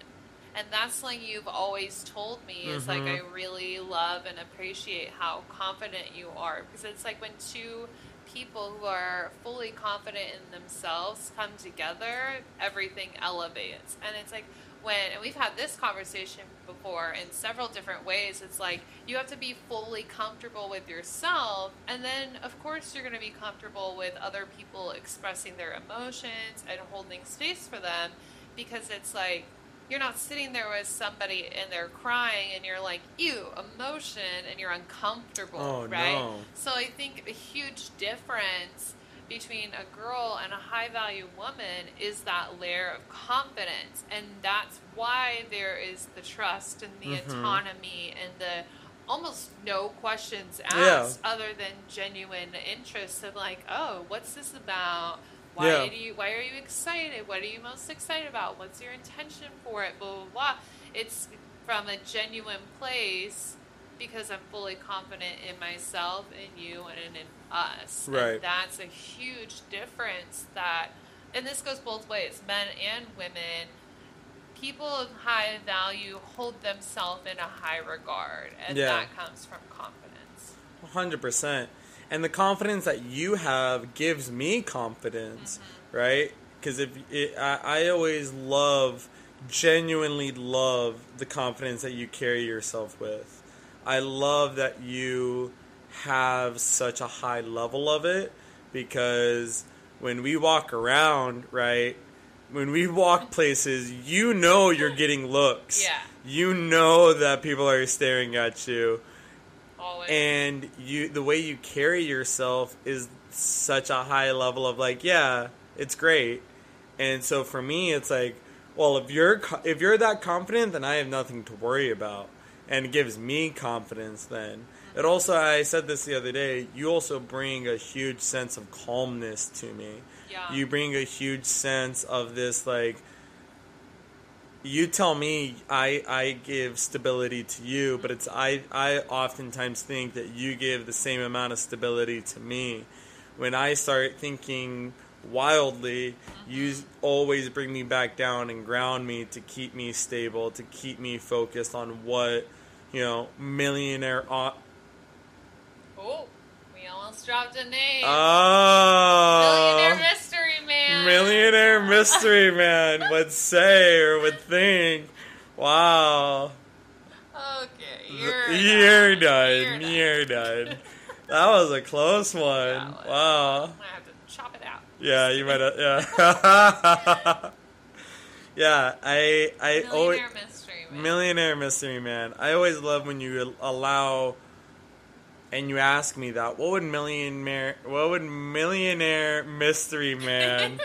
Speaker 1: And that's something you've always told me is like, mm-hmm.
Speaker 2: I
Speaker 1: really love and appreciate how confident you are. Because it's like when two people who are fully confident in themselves come together, everything elevates. And it's like when, and we've had this conversation before in several different ways, it's like you have to be fully comfortable with yourself. And then, of course, you're going to be comfortable with other people expressing their emotions and holding space for them because it's like, you're not sitting there with somebody and they're crying and you're like, ew, emotion, and you're uncomfortable,
Speaker 2: Oh,
Speaker 1: right?
Speaker 2: no.
Speaker 1: So I think a huge difference between a girl and a high value woman is that layer of confidence. And that's why there is the trust and the
Speaker 2: Mhm.
Speaker 1: autonomy and the almost no questions
Speaker 2: Yeah.
Speaker 1: asked other than genuine interest of like, oh, what's this about? Why
Speaker 2: Yeah.
Speaker 1: do you why are you excited? What are you most excited about? What's your intention for it? Blah blah blah. It's from a genuine place because I'm fully confident in myself, in you, and in us.
Speaker 2: Right.
Speaker 1: And that's a huge difference that and this goes both ways, men and women. People of high value hold themselves in a high regard, and
Speaker 2: Yeah.
Speaker 1: that comes from confidence.
Speaker 2: Hundred percent, and the confidence that you have gives me confidence, mm-hmm. right? Because if it, I, I always love, genuinely love the confidence that you carry yourself with. I love that you have such a high level of it because when we walk around, right, when we walk places, you know you're getting looks.
Speaker 1: Yeah.
Speaker 2: You know that people are staring at you.
Speaker 1: Always.
Speaker 2: and you the way you carry yourself is such a high level of like yeah it's great and so for me it's like well if you're if you're that confident then i have nothing to worry about and it gives me confidence then it also i said this the other day you also bring a huge sense of calmness to me
Speaker 1: yeah.
Speaker 2: you bring a huge sense of this like you tell me I I give stability to you, but it's I I oftentimes think that you give the same amount of stability to me. When I start thinking wildly, mm-hmm. you always bring me back down and ground me to keep me stable, to keep me focused on what you know millionaire. au-
Speaker 1: oh, we almost dropped a name.
Speaker 2: Oh,
Speaker 1: Millionaire Mystery Man.
Speaker 2: Millionaire mystery man would say or would think. Wow.
Speaker 1: Okay, you're,
Speaker 2: You're
Speaker 1: done.
Speaker 2: done. You're done. That was a close one.
Speaker 1: Yeah, it was.
Speaker 2: Wow.
Speaker 1: I'm gonna have to chop it out.
Speaker 2: Yeah, you might have. Yeah. yeah, I I always
Speaker 1: Millionaire Mystery Man.
Speaker 2: millionaire mystery man. I always love when you allow and you ask me that. What would millionaire? What would millionaire mystery man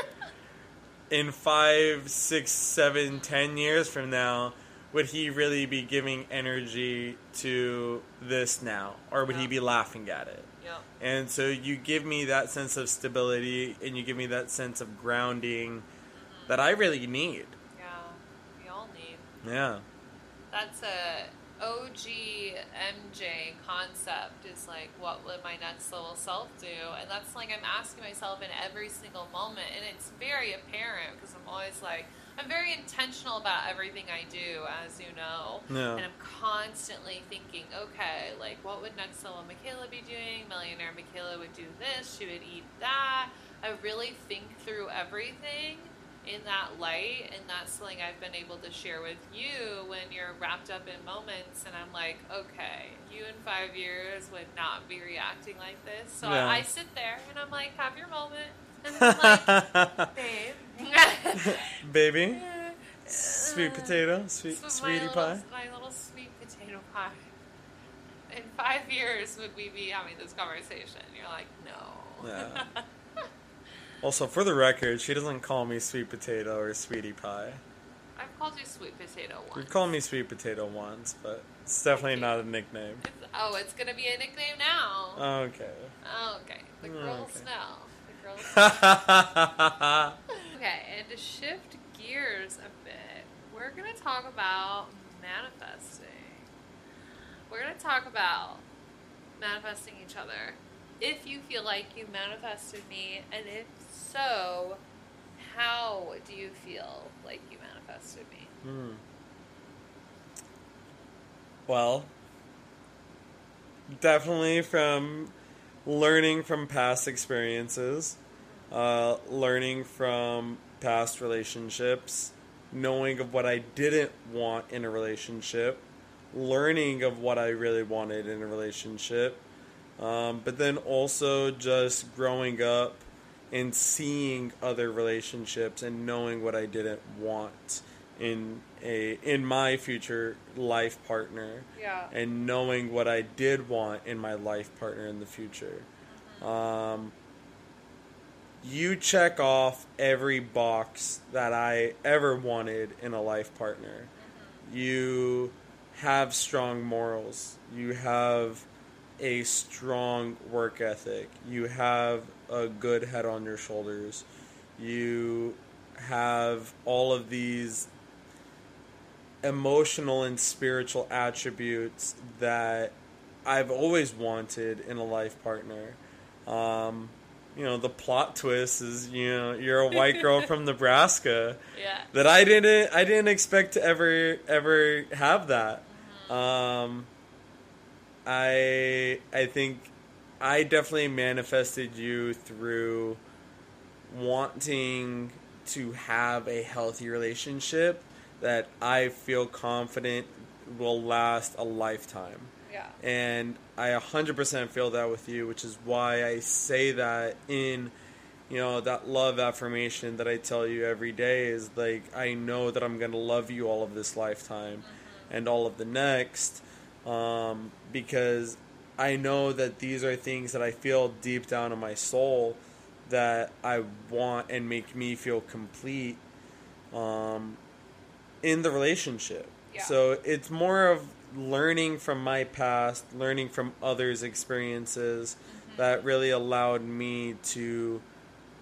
Speaker 2: in five, six, seven, ten years from now? Would he really be giving energy to this now, or would he be laughing at it?
Speaker 1: Yep.
Speaker 2: And so you give me that sense of stability, and you give me that sense of grounding that I really need.
Speaker 1: Yeah, we all need.
Speaker 2: Yeah.
Speaker 1: That's a OG MJ concept is like, what would my next level self do? And that's like I'm asking myself in every single moment. And it's very apparent because I'm always like, I'm very intentional about everything I do, as you know.
Speaker 2: Yeah.
Speaker 1: And I'm constantly thinking, okay, like, what would next level Michaela be doing? Millionaire Michaela would do this. She would eat that. I really think through everything in that light, and that's something I've been able to share with you when you're wrapped up in moments. And I'm like, okay, you in five years would not be reacting like this. So
Speaker 2: Yeah.
Speaker 1: I, I sit there and I'm like, have your moment. And I'm like, babe.
Speaker 2: Baby, sweet uh, potato, sweet
Speaker 1: So my
Speaker 2: sweetie
Speaker 1: little,
Speaker 2: pie.
Speaker 1: My little sweet potato pie. In five years, would we be having this conversation? You're like, no.
Speaker 2: Yeah. Also, for the record, she doesn't call me sweet potato or sweetie pie.
Speaker 1: I've called you sweet potato once.
Speaker 2: You've called me sweet potato once, but it's definitely not a nickname.
Speaker 1: It's, oh, it's gonna be a nickname now.
Speaker 2: Okay.
Speaker 1: Oh, okay. The
Speaker 2: Oh,
Speaker 1: girls
Speaker 2: okay.
Speaker 1: know. The girls okay, and to shift gears a bit, we're gonna talk about manifesting. We're gonna talk about manifesting each other. If you feel like you manifested me, and if so, how do you feel like you manifested me?
Speaker 2: Hmm. Well, definitely from learning from past experiences, uh, learning from past relationships, knowing of what I didn't want in a relationship, learning of what I really wanted in a relationship, um, but then also just growing up and seeing other relationships and knowing what I didn't want in a in my future life partner
Speaker 1: Yeah.
Speaker 2: and knowing what I did want in my life partner in the future. Um, you check off every box that I ever wanted in a life partner. You have strong morals. You have a strong work ethic. You have a good head on your shoulders. You have all of these emotional and spiritual attributes that I've always wanted in a life partner. Um, you know, the plot twist is you know you're a white girl from Nebraska
Speaker 1: Yeah.
Speaker 2: that I didn't I didn't expect to ever ever have that. Um, I I think I definitely manifested you through wanting to have a healthy relationship that I feel confident will last a lifetime.
Speaker 1: Yeah.
Speaker 2: And I 100% feel that with you, which is why I say that in you know that love affirmation that I tell you every day is like I know that I'm gonna love you all of this lifetime
Speaker 1: Mm-hmm.
Speaker 2: and all of the next um, because I know that these are things that I feel deep down in my soul that I want and make me feel complete um, in the relationship.
Speaker 1: Yeah.
Speaker 2: So it's more of learning from my past, learning from others' experiences
Speaker 1: Mm-hmm.
Speaker 2: that really allowed me to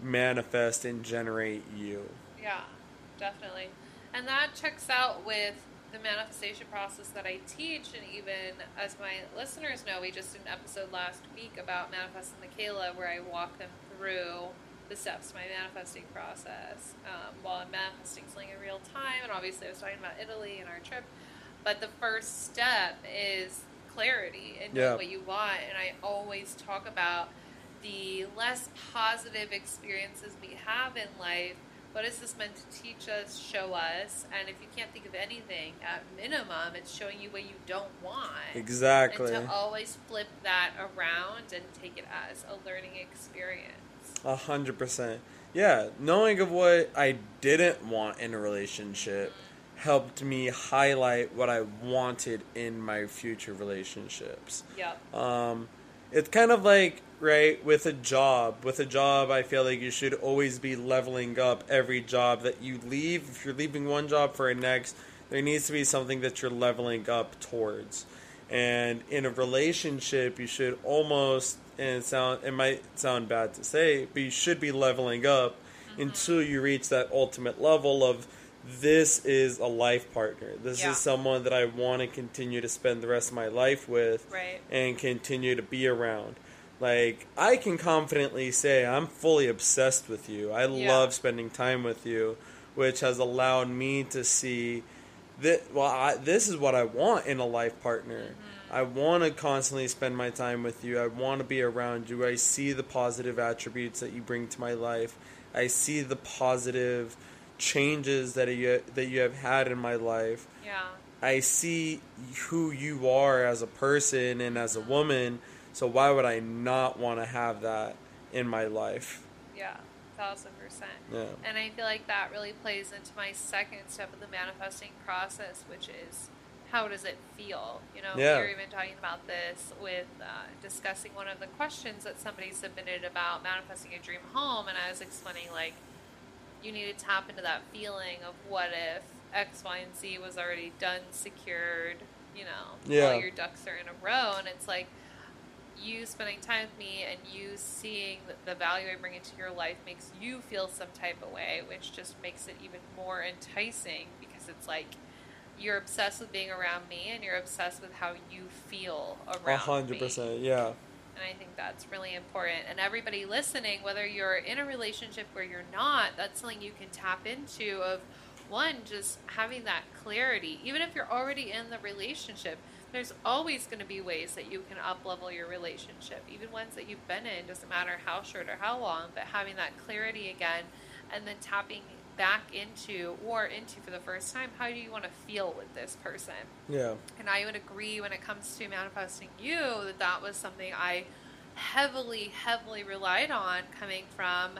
Speaker 2: manifest and generate you.
Speaker 1: Yeah, definitely. And that checks out with the manifestation process that I teach. And even as my listeners know, we just did an episode last week about Manifesting the Michaela where I walk them through the steps of my manifesting process um, while I'm manifesting something in real time. And obviously, I was talking about Italy and our trip. But the first step is clarity and
Speaker 2: Yeah.
Speaker 1: what you want. And I always talk about the less positive experiences we have in life. What is this meant to teach us, show us? And if you can't think of anything, at minimum, it's showing you what you don't want.
Speaker 2: Exactly.
Speaker 1: And to always flip that around and take it as a learning experience.
Speaker 2: A hundred percent. Yeah, knowing of what I didn't want in a relationship helped me highlight what I wanted in my future relationships.
Speaker 1: Yep.
Speaker 2: Um, it's kind of like right with a job. With a job, I feel like you should always be leveling up every job that you leave. If you're leaving one job for a next, there needs to be something that you're leveling up towards. And in a relationship, you should almost and it sound it might sound bad to say, but you should be leveling up mm-hmm. until you reach that ultimate level of this is a life partner. This
Speaker 1: Yeah.
Speaker 2: is someone that I want to continue to spend the rest of my life with
Speaker 1: Right.
Speaker 2: and continue to be around. Like I can confidently say I'm fully obsessed with you. I
Speaker 1: Yeah.
Speaker 2: love spending time with you, which has allowed me to see that well I, this is what I want in a life partner.
Speaker 1: Mm-hmm.
Speaker 2: I want to constantly spend my time with you. I want to be around you. I see the positive attributes that you bring to my life. I see the positive changes that you that you have had in my life.
Speaker 1: Yeah.
Speaker 2: I see who you are as a person and as a woman. So why would I not want to have that in my life?
Speaker 1: Yeah. Thousand percent.
Speaker 2: Yeah.
Speaker 1: And I feel like that really plays into my second step of the manifesting process, which is how does it feel? You know,
Speaker 2: Yeah.
Speaker 1: we were even talking about this with uh, discussing one of the questions that somebody submitted about manifesting a dream home, and I was explaining like you need to tap into that feeling of what if X, Y, and Z was already done, secured, you know,
Speaker 2: Yeah.
Speaker 1: all your ducks are in a row, and it's like you spending time with me and you seeing the- the value I bring into your life makes you feel some type of way, which just makes it even more enticing because it's like you're obsessed with being around me and you're obsessed with how you feel around me.
Speaker 2: A
Speaker 1: around
Speaker 2: hundred
Speaker 1: me.
Speaker 2: percent. Yeah.
Speaker 1: And I think that's really important. And everybody listening, whether you're in a relationship where you're not, that's something you can tap into of one, just having that clarity. Even if you're already in the relationship, there's always going to be ways that you can up level your relationship, even ones that you've been in, doesn't matter how short or how long, but having that clarity again and then tapping back into or into for the first time, how do you want to feel with this person?
Speaker 2: Yeah.
Speaker 1: And I would agree when it comes to manifesting you that that was something I heavily, heavily relied on coming from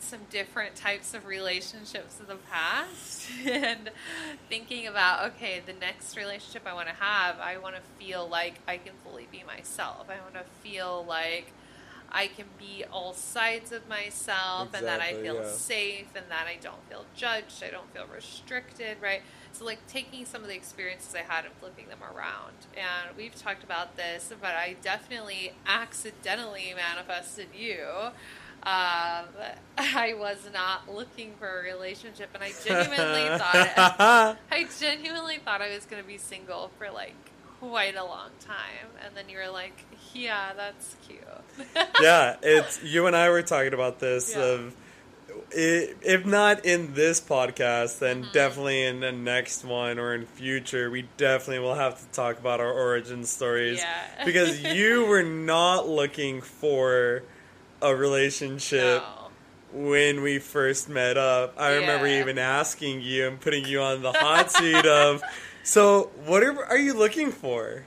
Speaker 1: some different types of relationships in the past and thinking about okay the next relationship i want to have i want to feel like i can fully be myself i want to feel like i can be all sides of myself and that i feel
Speaker 2: yeah.
Speaker 1: safe and that i don't feel judged i don't feel restricted right? So like taking some of the experiences i had and flipping them around. And we've talked about this but i definitely accidentally manifested you. Um, I was not looking for a relationship, and I genuinely thought I genuinely thought I was going to be single for like quite a long time, and then you were like, "Yeah, that's cute."
Speaker 2: yeah, it's you and I were talking about this
Speaker 1: Yeah.
Speaker 2: of if not in this podcast, then
Speaker 1: Mhm.
Speaker 2: definitely in the next one or in future, we definitely will have to talk about our origin stories
Speaker 1: Yeah.
Speaker 2: because you were not looking for a relationship
Speaker 1: No.
Speaker 2: when we first met up. I remember even asking you and putting you on the hot seat of so what are, are you looking for?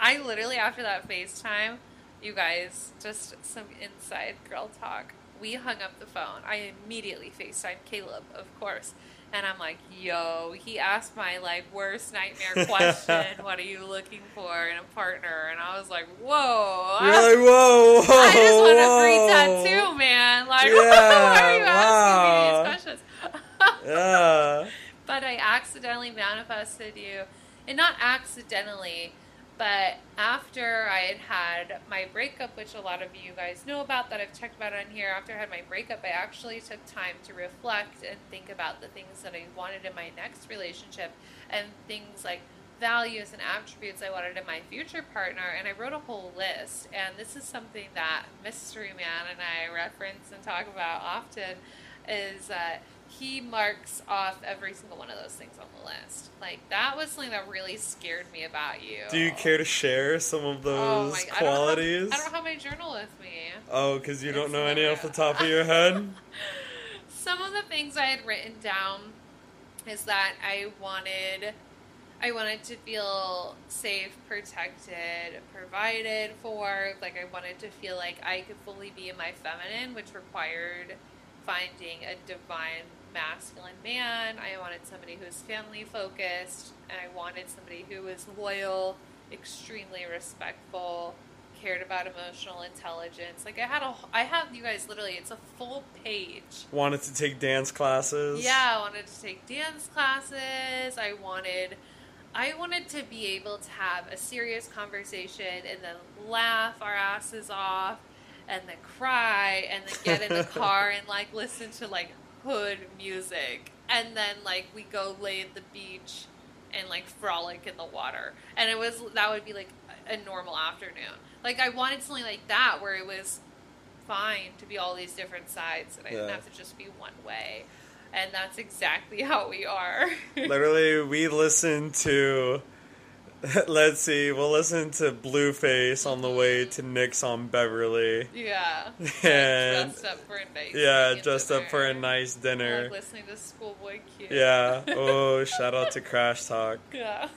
Speaker 1: I literally after that FaceTime, you guys, just some inside girl talk. we hung up the phone. I immediately FaceTime Caleb, of course. And I'm like, yo, he asked my like worst nightmare question. what are you looking for in a partner? And I was like, whoa.
Speaker 2: You're like, whoa, whoa.
Speaker 1: I just want a free
Speaker 2: whoa.
Speaker 1: tattoo, man. Like,
Speaker 2: Yeah,
Speaker 1: why are you
Speaker 2: wow.
Speaker 1: asking me these questions?
Speaker 2: Yeah.
Speaker 1: But I accidentally manifested you, and not accidentally, but after I had had my breakup, which a lot of you guys know about that I've talked about on here. After I had my breakup, I actually took time to reflect and think about the things that I wanted in my next relationship and things like values and attributes I wanted in my future partner, and I wrote a whole list. And this is something that Mystery Man and I reference and talk about often is uh, he marks off every single one of those things on the list. Like that was something that really scared me about you.
Speaker 2: Do you care to share some of
Speaker 1: Oh
Speaker 2: those
Speaker 1: my- I don't have-
Speaker 2: qualities?
Speaker 1: I don't have my journal with me.
Speaker 2: Oh, because you don't know any off the top of your head?
Speaker 1: Some of the things I had written down is that I wanted I wanted to feel safe, protected, provided for. Like I wanted to feel like I could fully be in my feminine, which required finding a divine masculine man. I wanted somebody who was family focused, and I wanted somebody who was loyal, extremely respectful, cared about emotional intelligence. Like I had a, I have you guys literally. It's a full page.
Speaker 2: Wanted to take dance classes?
Speaker 1: Yeah, I wanted to take dance classes. I wanted I wanted to be able to have a serious conversation and then laugh our asses off and then cry and then get in the car and like listen to like hood music and then like we go lay at the beach and like frolic in the water. And it was that would be like a normal afternoon. Like I wanted something like that where it was fine to be all these different sides and I didn't have to just be one way. And that's exactly how we are.
Speaker 2: Literally, we listened to. Let's see, we'll listen to Blueface on the way to Nick's on Beverly.
Speaker 1: yeah.
Speaker 2: And-
Speaker 1: dressed up for a nice
Speaker 2: Yeah, dressed up for a
Speaker 1: dinner.
Speaker 2: nice
Speaker 1: Like
Speaker 2: dinner.
Speaker 1: listening to Schoolboy Q.
Speaker 2: Yeah. Oh, shout out to Crash Talk.
Speaker 1: Yeah.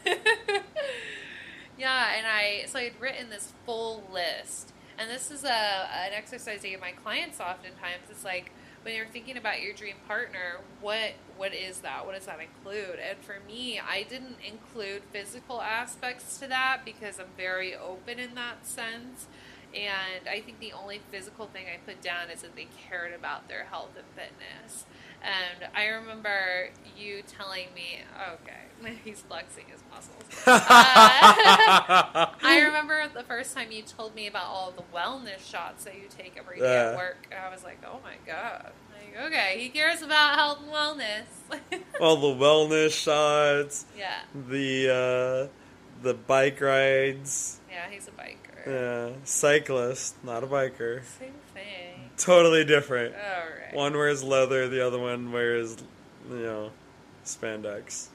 Speaker 1: yeah, and I so I had written this full list, and this is a an exercise I give my clients oftentimes. It's like when you're thinking about your dream partner, what what is that? What does that include? And for me, I didn't include physical aspects to that because I'm very open in that sense. And I think the only physical thing I put down is that they cared about their health and fitness. And I remember you telling me, okay, he's flexing his Uh, I remember the first time you told me about all the wellness shots that you take every day
Speaker 2: Yeah.
Speaker 1: at work. And I was like, oh my God. Like, okay, he cares about health and wellness.
Speaker 2: All the wellness shots,
Speaker 1: yeah,
Speaker 2: the uh, the bike rides.
Speaker 1: yeah, he's a biker.
Speaker 2: Yeah, cyclist, not a biker.
Speaker 1: Same thing.
Speaker 2: Totally different.
Speaker 1: All right.
Speaker 2: One wears leather, the other one wears, you know, spandex.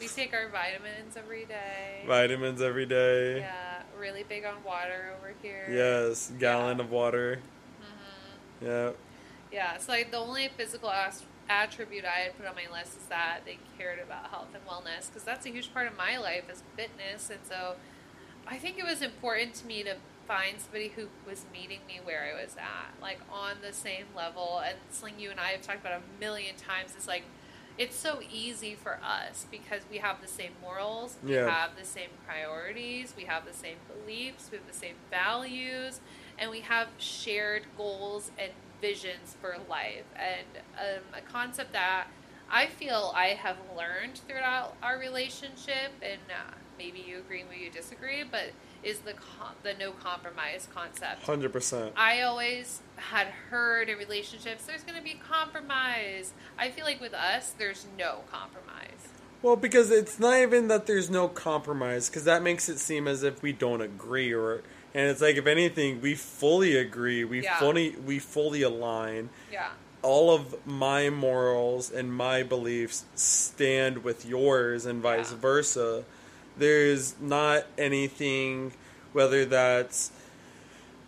Speaker 1: We take our vitamins every day.
Speaker 2: Vitamins every day.
Speaker 1: Yeah, really big on water over here.
Speaker 2: Yes, gallon
Speaker 1: Yeah.
Speaker 2: of water.
Speaker 1: hmm
Speaker 2: Yeah.
Speaker 1: Yeah, so like the only physical as- attribute I had put on my list is that they cared about health and wellness because that's a huge part of my life is fitness, and so I think it was important to me to find somebody who was meeting me where I was at, like on the same level. And Sling, you and I have talked about a million times. It's like it's so easy for us because we have the same morals, we
Speaker 2: Yeah.
Speaker 1: have the same priorities, we have the same beliefs, we have the same values, and we have shared goals and visions for life. And um, a concept that I feel I have learned throughout our relationship, and uh, maybe you agree, maybe you disagree, but is the com- the no compromise concept.
Speaker 2: Hundred percent.
Speaker 1: I always had heard in relationships there's going to be compromise. I feel like with us there's no compromise.
Speaker 2: Well, because it's not even that there's no compromise, because that makes it seem as if we don't agree, or and it's like if anything, we fully agree, we
Speaker 1: Yeah.
Speaker 2: fully we fully align.
Speaker 1: Yeah.
Speaker 2: All of my morals and my beliefs stand with yours, and vice
Speaker 1: Yeah.
Speaker 2: versa. There's not anything, whether that's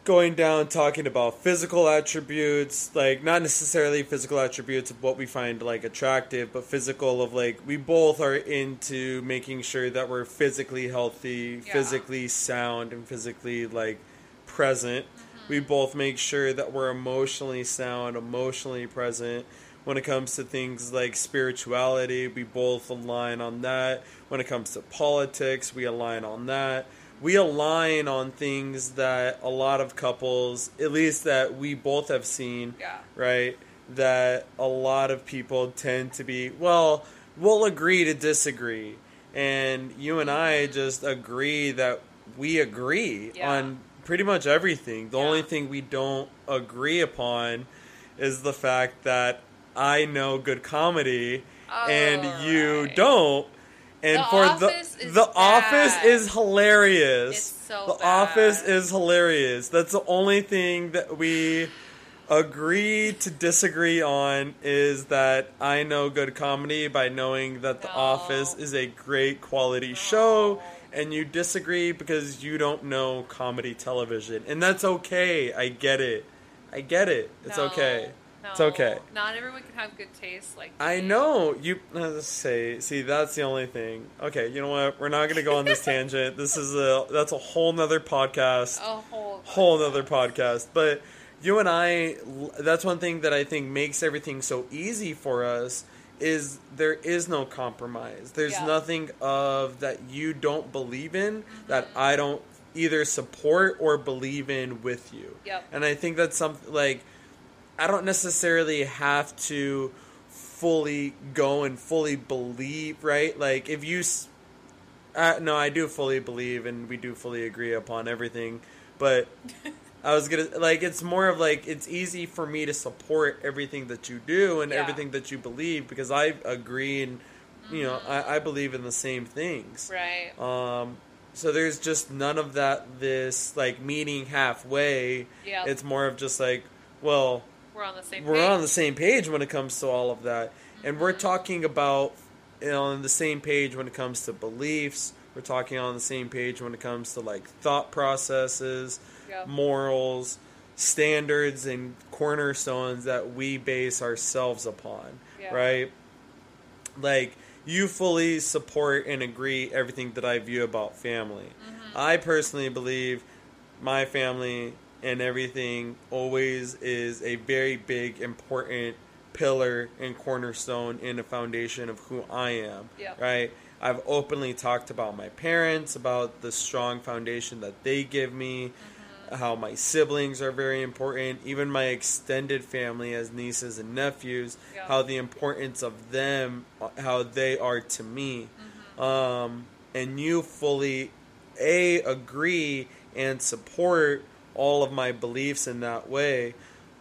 Speaker 2: going down talking about physical attributes like not necessarily physical attributes of what we find like attractive but physical of like we both are into making sure that we're physically healthy
Speaker 1: Yeah.
Speaker 2: physically sound and physically like present mm-hmm. We both make sure that we're emotionally sound, emotionally present. When it comes to things like spirituality, we both align on that. When it comes to politics, we align on that. We align on things that a lot of couples, at least that we both have seen,
Speaker 1: Yeah.
Speaker 2: right? That a lot of people tend to be, well, we'll agree to disagree. And you and I just agree that we agree
Speaker 1: Yeah.
Speaker 2: on pretty much everything. The
Speaker 1: Yeah.
Speaker 2: only thing we don't agree upon is the fact that I know good comedy and you don't. And
Speaker 1: The
Speaker 2: for
Speaker 1: Office
Speaker 2: the
Speaker 1: is
Speaker 2: The Office is hilarious.
Speaker 1: It's so
Speaker 2: the
Speaker 1: bad.
Speaker 2: Office is hilarious. That's the only thing that we agree to disagree on is that I know good comedy by knowing that The
Speaker 1: No.
Speaker 2: Office is a great quality show and you disagree because you don't know comedy television. And that's okay. I get it. I get it. It's
Speaker 1: No,
Speaker 2: okay. It's okay.
Speaker 1: Not everyone can have good taste like
Speaker 2: I
Speaker 1: me.
Speaker 2: know you. Let's say, see, that's the only thing. Okay, you know what? We're not gonna go on this tangent. This is a that's a whole nother podcast.
Speaker 1: A whole
Speaker 2: Whole nother podcast. But you and I, that's one thing that I think makes everything so easy for us. Is there is no compromise. There's
Speaker 1: Yeah.
Speaker 2: nothing of that you don't believe in that
Speaker 1: Mm-hmm.
Speaker 2: I don't either support or believe in with you.
Speaker 1: Yep.
Speaker 2: And I think that's something like I don't necessarily have to fully go and fully believe, right? Like if you uh, no, I do fully believe and we do fully agree upon everything, but I was gonna like it's more of like it's easy for me to support everything that you do and
Speaker 1: Yeah.
Speaker 2: everything that you believe because I agree and you know I, I believe in the same things.
Speaker 1: Right.
Speaker 2: Um, so there's just none of that. This like meeting halfway.
Speaker 1: Yep.
Speaker 2: It's more of just like, well,
Speaker 1: We're on the same
Speaker 2: we're
Speaker 1: page.
Speaker 2: on the same page when it comes to all of that, and we're talking about you know, on the same page when it comes to beliefs. We're talking on the same page when it comes to like thought processes,
Speaker 1: Yep.
Speaker 2: morals, standards, and cornerstones that we base ourselves upon.
Speaker 1: Yeah.
Speaker 2: Right? Like you fully support and agree everything that I view about family.
Speaker 1: Mm-hmm.
Speaker 2: I personally believe my family and everything always is a very big important pillar and cornerstone in the foundation of who I am. Right? I've openly talked about my parents, about the strong foundation that they give me,
Speaker 1: Mm-hmm.
Speaker 2: how my siblings are very important, even my extended family as nieces and nephews,
Speaker 1: Yeah.
Speaker 2: how the importance of them, how they are to me.
Speaker 1: Mm-hmm.
Speaker 2: Um, and you fully, A, agree and support all of my beliefs in that way.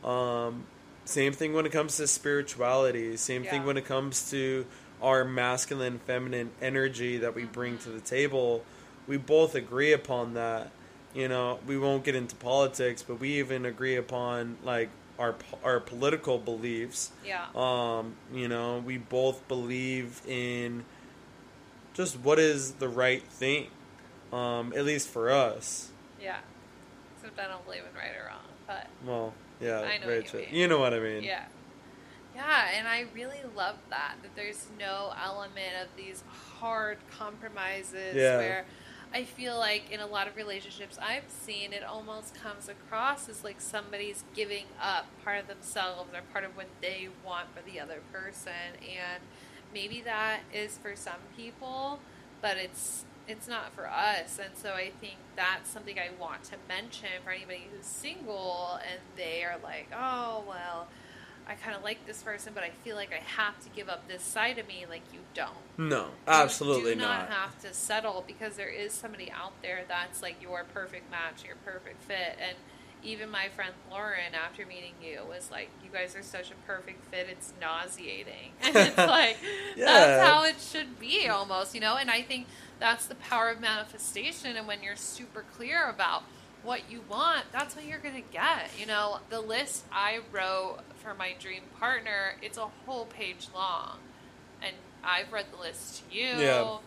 Speaker 2: Um, same thing when it comes to spirituality. Same thing when it comes to our masculine, feminine energy that we bring to the table. We both agree upon that. You know, we won't get into politics, but we even agree upon like our our political beliefs.
Speaker 1: Yeah.
Speaker 2: Um, you know, we both believe in just what is the right thing. Um, at least for us.
Speaker 1: Yeah. I don't believe in right or wrong, but
Speaker 2: Well, yeah,
Speaker 1: I know you.
Speaker 2: You know what I mean?
Speaker 1: yeah. Yeah, and I really love that that there's no element of these hard compromises
Speaker 2: Yeah.
Speaker 1: where I feel like in a lot of relationships I've seen it almost comes across as like somebody's giving up part of themselves or part of what they want for the other person and maybe that is for some people, but it's it's not for us. And so I think that's something I want to mention for anybody who's single and they are like, "Oh, well, I kind of like this person, but I feel like I have to give up this side of me." Like you don't.
Speaker 2: No, absolutely You
Speaker 1: do not,
Speaker 2: not.
Speaker 1: have to settle because there is somebody out there that's like your perfect match, your perfect fit. And even my friend Lauren, after meeting you, was like, "You guys are such a perfect fit. It's nauseating." And it's like
Speaker 2: Yeah.
Speaker 1: that's how it should be, almost, you know. And I think that's the power of manifestation. And when you're super clear about what you want, that's what you're gonna get. You know, the list I wrote for my dream partner, it's a whole page long and I've read the list to you.
Speaker 2: Yeah.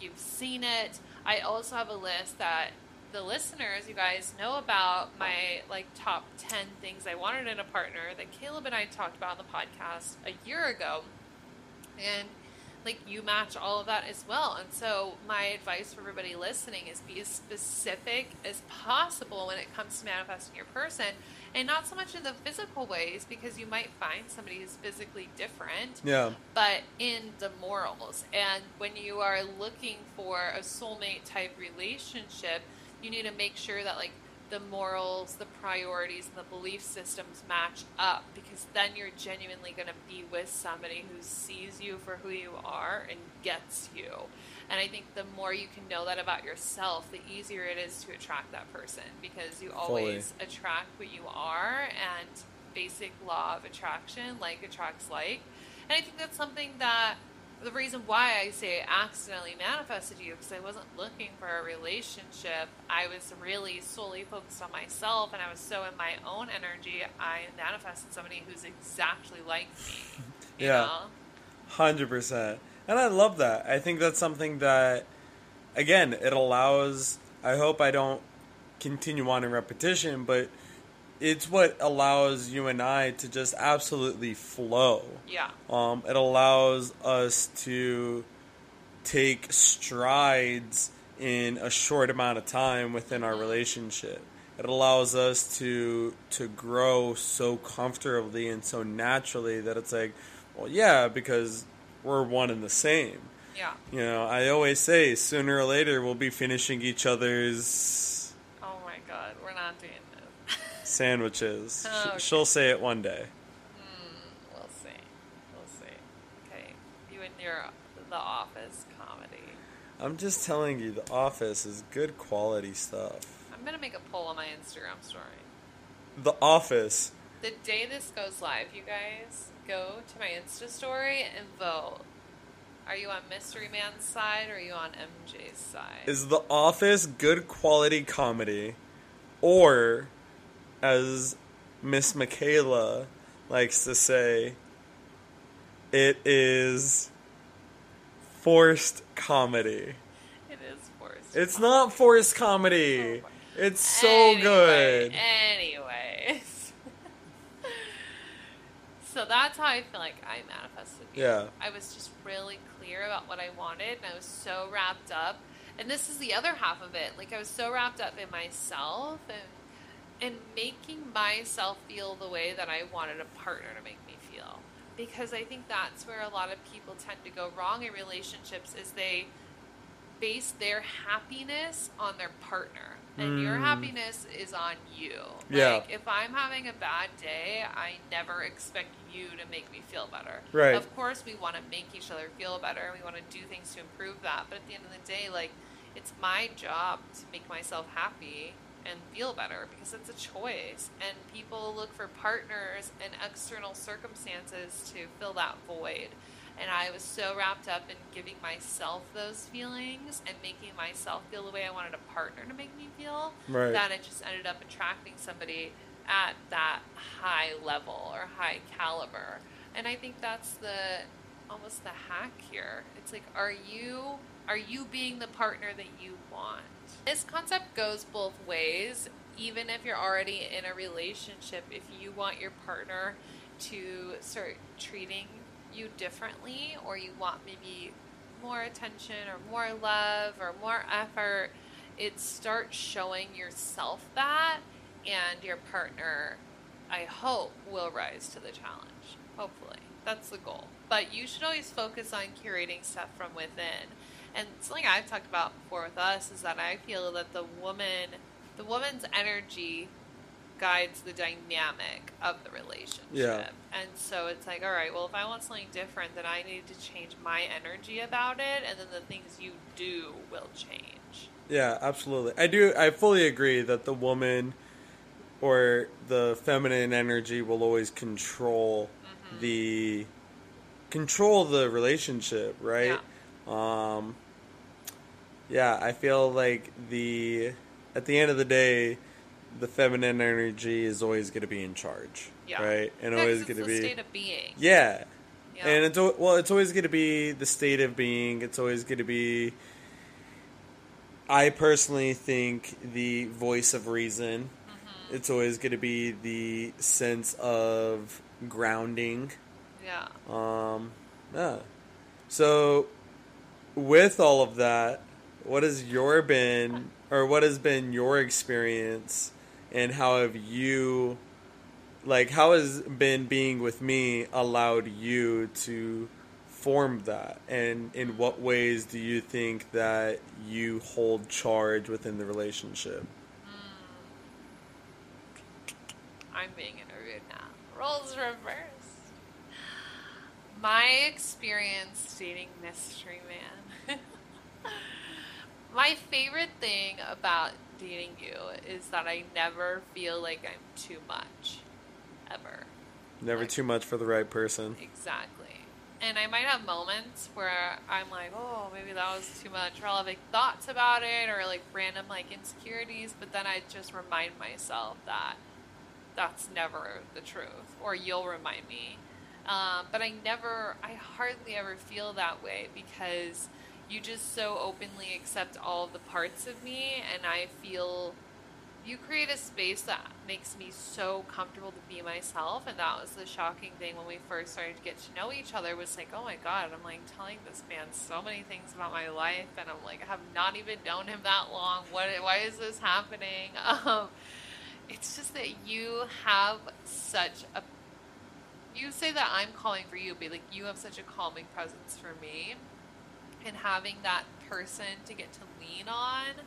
Speaker 1: You've seen it. I also have a list that the listeners, you guys, know about my like top ten things I wanted in a partner that Caleb and I talked about on the podcast a year ago. And like you match all of that as well. And so my advice for everybody listening is be as specific as possible when it comes to manifesting your person and not so much in the physical ways because you might find somebody who's physically different
Speaker 2: Yeah.
Speaker 1: but in the morals. And when you are looking for a soulmate type relationship, you need to make sure that like the morals, the priorities, and the belief systems match up because then you're genuinely going to be with somebody who sees you for who you are and gets you. And I think the more you can know that about yourself, the easier it is to attract that person because you always attract what you are and basic law of attraction, like attracts like. And I think that's something that the reason why I say I accidentally manifested you because I wasn't looking for a relationship. I was really solely focused on myself and I was so in my own energy. I manifested somebody who's exactly like me. You
Speaker 2: Yeah.
Speaker 1: Know?
Speaker 2: Hundred percent, and I love that. I think that's something that, again, it allows. I hope I don't continue on in repetition, but it's what allows you and I to just absolutely flow.
Speaker 1: Yeah.
Speaker 2: Um, it allows us to take strides in a short amount of time within our relationship. It allows us to to grow so comfortably and so naturally that it's like, well, yeah, because we're one and the same.
Speaker 1: Yeah.
Speaker 2: You know, I always say sooner or later we'll be finishing each other's
Speaker 1: Oh my god, we're not doing.
Speaker 2: Sandwiches.
Speaker 1: Oh, okay.
Speaker 2: She'll say it one day.
Speaker 1: Hmm, we'll see. We'll see. Okay. You and your The Office comedy.
Speaker 2: I'm just telling you, The Office is good quality stuff.
Speaker 1: I'm gonna make a poll on my Instagram story.
Speaker 2: The Office.
Speaker 1: The day this goes live, you guys go to my Insta story and vote. Are you on Mystery Man's side or are you on MJ's side?
Speaker 2: Is The Office good quality comedy? Or, as Miss Michaela likes to say, it is forced comedy.
Speaker 1: it is forced.
Speaker 2: It's not forced comedy. Oh it's so
Speaker 1: Anyway,
Speaker 2: good.
Speaker 1: Anyways. so that's how I feel like I manifested you.
Speaker 2: Yeah.
Speaker 1: I was just really clear about what I wanted and I was so wrapped up. And this is the other half of it. Like I was so wrapped up in myself and and making myself feel the way that I wanted a partner to make me feel. Because I think that's where a lot of people tend to go wrong in relationships is they base their happiness on their partner. And your
Speaker 2: Mm.
Speaker 1: happiness is on you.
Speaker 2: Yeah.
Speaker 1: Like if I'm having a bad day, I never expect you to make me feel better.
Speaker 2: Right.
Speaker 1: Of course we want to make each other feel better and we want to do things to improve that. But at the end of the day, like it's my job to make myself happy and feel better because it's a choice. And people look for partners and external circumstances to fill that void. And I was so wrapped up in giving myself those feelings and making myself feel the way I wanted a partner to make me feel
Speaker 2: Right.
Speaker 1: that it just ended up attracting somebody at that high level or high caliber. And I think that's the almost the hack here. It's like are you are you being the partner that you want? This concept goes both ways. Even if you're already in a relationship, if you want your partner to start treating you differently or you want maybe more attention or more love or more effort, it starts showing yourself that and your partner I hope will rise to the challenge. Hopefully. That's the goal. But you should always focus on curating stuff from within. And something I've talked about before with us is that I feel that the woman the woman's energy guides the dynamic of the relationship.
Speaker 2: Yeah.
Speaker 1: And so it's like, all right, well, if I want something different, then I need to change my energy about it, and then the things you do will change.
Speaker 2: Yeah, absolutely. I do. I fully agree that the woman or the feminine energy will always control
Speaker 1: Mm-hmm.
Speaker 2: the control the relationship, right? Um, yeah, I feel like the at the end of the day, the feminine energy is always going to be in charge,
Speaker 1: Yeah.
Speaker 2: right? And
Speaker 1: Yeah,
Speaker 2: always going to be
Speaker 1: state of being.
Speaker 2: yeah.
Speaker 1: Yeah.
Speaker 2: And it's well, it's always going to be the state of being. It's always going to be. I personally think the voice of reason.
Speaker 1: Mm-hmm.
Speaker 2: It's always going to be the sense of grounding.
Speaker 1: yeah.
Speaker 2: Um, yeah, So, with all of that, what has your been, or what has been your experience, and how have you, like, how has been being with me allowed you to form that, and in what ways do you think that you hold charge within the relationship? Hmm.
Speaker 1: I'm being interviewed now. Roles reversed. My experience dating Mystery Man. My favorite thing about dating you is that I never feel like I'm too much. Ever.
Speaker 2: Never
Speaker 1: Like-
Speaker 2: too much for the right person.
Speaker 1: Exactly. And I might have moments where I'm like, oh, maybe that was too much, or I'll have like thoughts about it, or like random like insecurities, but then I just remind myself that that's never the truth, or you'll remind me. Um, but I never, I hardly ever feel that way because you just so openly accept all the parts of me, and I feel you create a space that makes me so comfortable to be myself and that was the shocking thing when we first started to get to know each other was like oh my god i'm like telling this man so many things about my life and i'm like I have not even known him that long. What why is this happening? Um, it's just that you have such a you say that i'm calling for you but like you have such a calming presence for me and having that person to get to lean on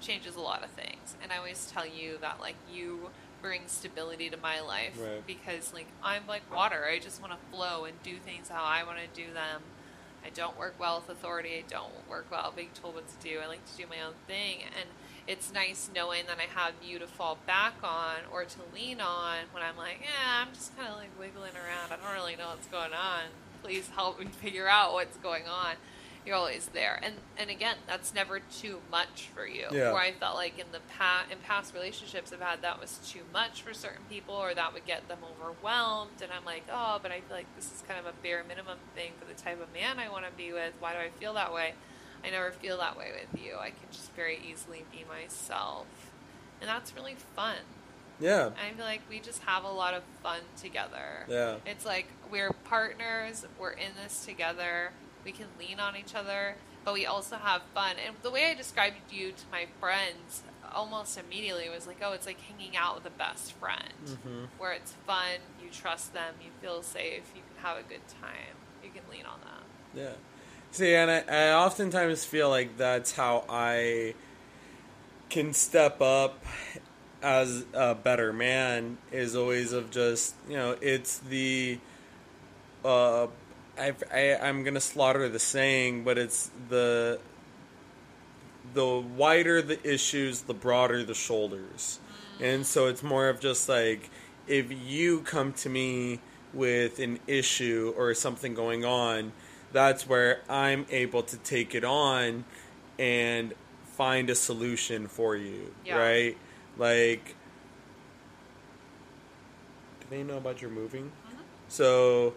Speaker 1: changes a lot of things. And I always tell you that like you bring stability to my life
Speaker 2: Right.
Speaker 1: because like I'm like water. I just want to flow and do things how I want to do them. I don't work well with authority. I don't work well being told what to do. I like to do my own thing and it's nice knowing that I have you to fall back on or to lean on when I'm like, yeah, I'm just kind of like wiggling around. I don't really know what's going on. Please help me figure out what's going on you're always there. And and again that's never too much for you.
Speaker 2: Yeah.
Speaker 1: where i felt like in the past in past relationships i've had that was too much for certain people or that would get them overwhelmed. And i'm like oh but i feel like this is kind of a bare minimum thing for the type of man i want to be with. Why do i feel that way? I never feel that way with you. I can just very easily be myself. And that's really fun.
Speaker 2: Yeah.
Speaker 1: i feel like we just have a lot of fun together.
Speaker 2: Yeah.
Speaker 1: it's like we're partners, we're in this together, we can lean on each other, but we also have fun. And the way I described you to my friends almost immediately was like, oh, it's like hanging out with a best friend
Speaker 2: hmm
Speaker 1: where it's fun, you trust them, you feel safe, you can have a good time, you can lean on them.
Speaker 2: Yeah. See, and I, I oftentimes feel like that's how I can step up as a better man is always of just, you know, it's the, uh, I, I, I'm going to slaughter the saying, but it's the, the wider the issues, the broader the shoulders. And so it's more of just like if you come to me with an issue or something going on, that's where I'm able to take it on and find a solution for you,
Speaker 1: Yeah.
Speaker 2: right? Like do they know about your moving? Mm-hmm. So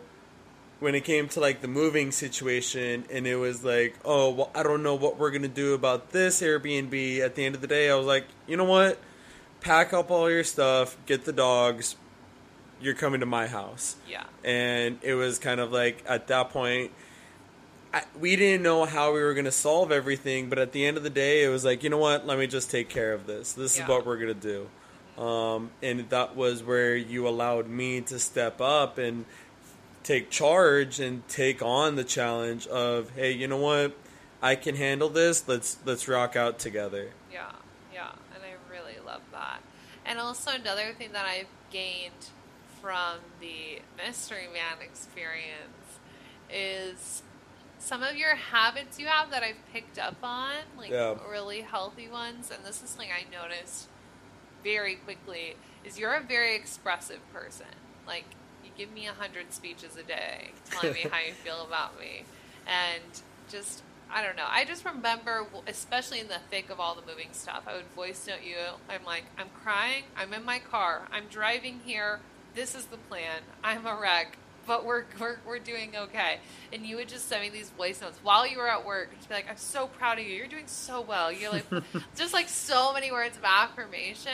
Speaker 2: when it came to like the moving situation and it was like, oh, well, I don't know what we're going to do about this Airbnb. At the end of the day, I was like, you know what? Pack up all your stuff, get the dogs. You're coming to my house.
Speaker 1: Yeah.
Speaker 2: And it was kind of like at that point, I, we didn't know how we were going to solve everything, but at the end of the day, it was like, you know what? Let me just take care of this. This
Speaker 1: Yeah.
Speaker 2: is what we're going to do. Um, and that was where you allowed me to step up and take charge and take on the challenge of, hey, you know what? I can handle this. Let's let's rock out together.
Speaker 1: Yeah, yeah, and I really love that. And also another thing that I've gained from the Mystery Man experience is some of your habits you have that I've picked up on, like
Speaker 2: Yeah.
Speaker 1: really healthy ones. And this is something I noticed very quickly is you're a very expressive person. Like give me a hundred speeches a day telling me how you feel about me, and just I don't know. I just remember, especially in the thick of all the moving stuff, I would voice note you. I'm like, I'm crying. I'm in my car. I'm driving here. This is the plan. I'm a wreck. But we're, we're, we're doing okay. And you would just send me these voice notes while you were at work. And be like, I'm so proud of you. You're doing so well. You're like, just like so many words of affirmation.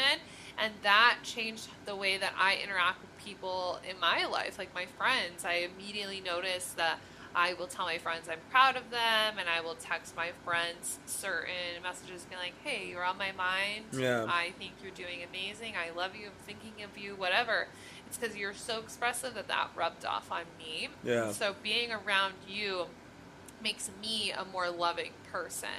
Speaker 1: And that changed the way that I interact with people in my life, like my friends. I immediately noticed that I will tell my friends I'm proud of them, and I will text my friends certain messages being like, hey, you're on my mind.
Speaker 2: Yeah.
Speaker 1: I think you're doing amazing. I love you. I'm thinking of you, whatever. It's because you're so expressive that that rubbed off on me.
Speaker 2: Yeah.
Speaker 1: So being around you makes me a more loving person.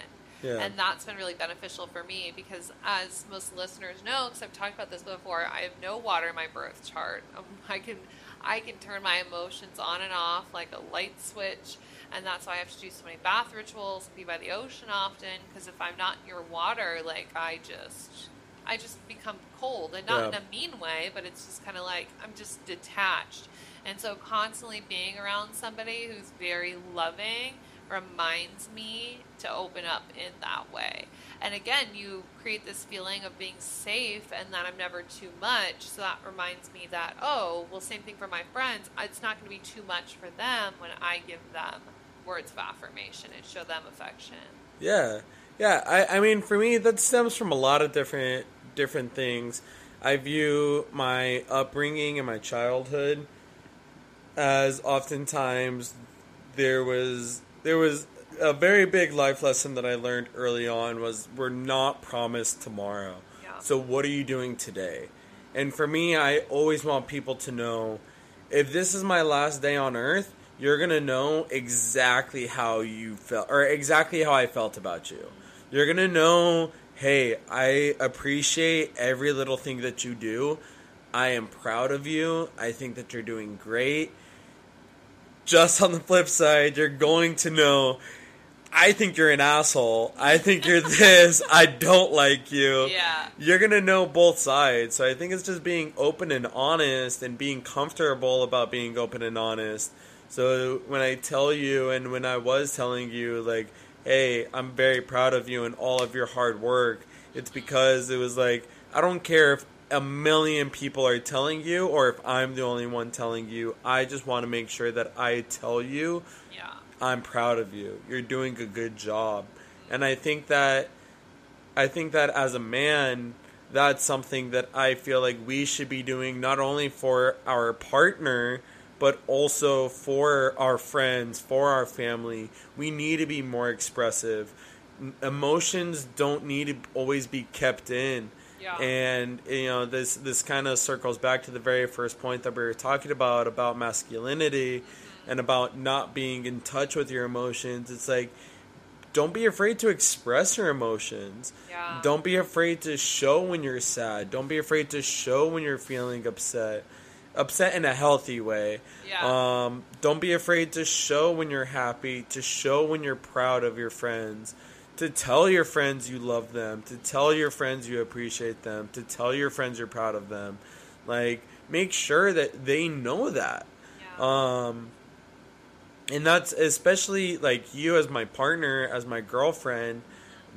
Speaker 2: Yeah.
Speaker 1: And that's been really beneficial for me because, as most listeners know, because I've talked about this before, I have no water in my birth chart. Um, I can, I can turn my emotions on and off like a light switch, and that's why I have to do so many bath rituals, be by the ocean often. Because if I'm not near water, like I just, I just become cold, and not
Speaker 2: Yeah.
Speaker 1: in a mean way, but it's just kind of like I'm just detached. And so, constantly being around somebody who's very loving reminds me to open up in that way. And again, you create this feeling of being safe and that I'm never too much. So that reminds me that, oh, well, same thing for my friends. It's not going to be too much for them when I give them words of affirmation and show them affection.
Speaker 2: Yeah, yeah. I, I mean, for me, that stems from a lot of different different things. I view my upbringing and my childhood as oftentimes there was there was a very big life lesson that I learned early on was we're not promised tomorrow.
Speaker 1: Yeah.
Speaker 2: So what are you doing today? And for me, I always want people to know if this is my last day on earth, you're going to know exactly how you felt or exactly how I felt about you. You're going to know, hey, I appreciate every little thing that you do. I am proud of you. I think that you're doing great. Just on the flip side, you're going to know I think you're an asshole. I think you're this. I don't like you
Speaker 1: Yeah.
Speaker 2: you're gonna know both sides. So I think it's just being open and honest and being comfortable about being open and honest. So when I tell you and when I was telling you like, hey, I'm very proud of you and all of your hard work, it's because it was like I don't care if a million people are telling you or if I'm the only one telling you. I just want to make sure that I tell you
Speaker 1: Yeah.
Speaker 2: I'm proud of you. You're doing a good job. And I think that I think that as a man, that's something that I feel like we should be doing not only for our partner, but also for our friends, for our family. We need to be more expressive. Emotions don't need to always be kept in.
Speaker 1: Yeah.
Speaker 2: And you know, this this kind of circles back to the very first point that we were talking about about masculinity and about not being in touch with your emotions. It's like don't be afraid to express your emotions.
Speaker 1: Yeah.
Speaker 2: Don't be afraid to show when you're sad. Don't be afraid to show when you're feeling upset. Upset in a healthy way.
Speaker 1: Yeah.
Speaker 2: Um, don't be afraid to show when you're happy, to show when you're proud of your friends, to tell your friends you love them, to tell your friends you appreciate them, to tell your friends you're proud of them. Like, make sure that they know that.
Speaker 1: yeah.
Speaker 2: Um, and that's especially like you as my partner, as my girlfriend.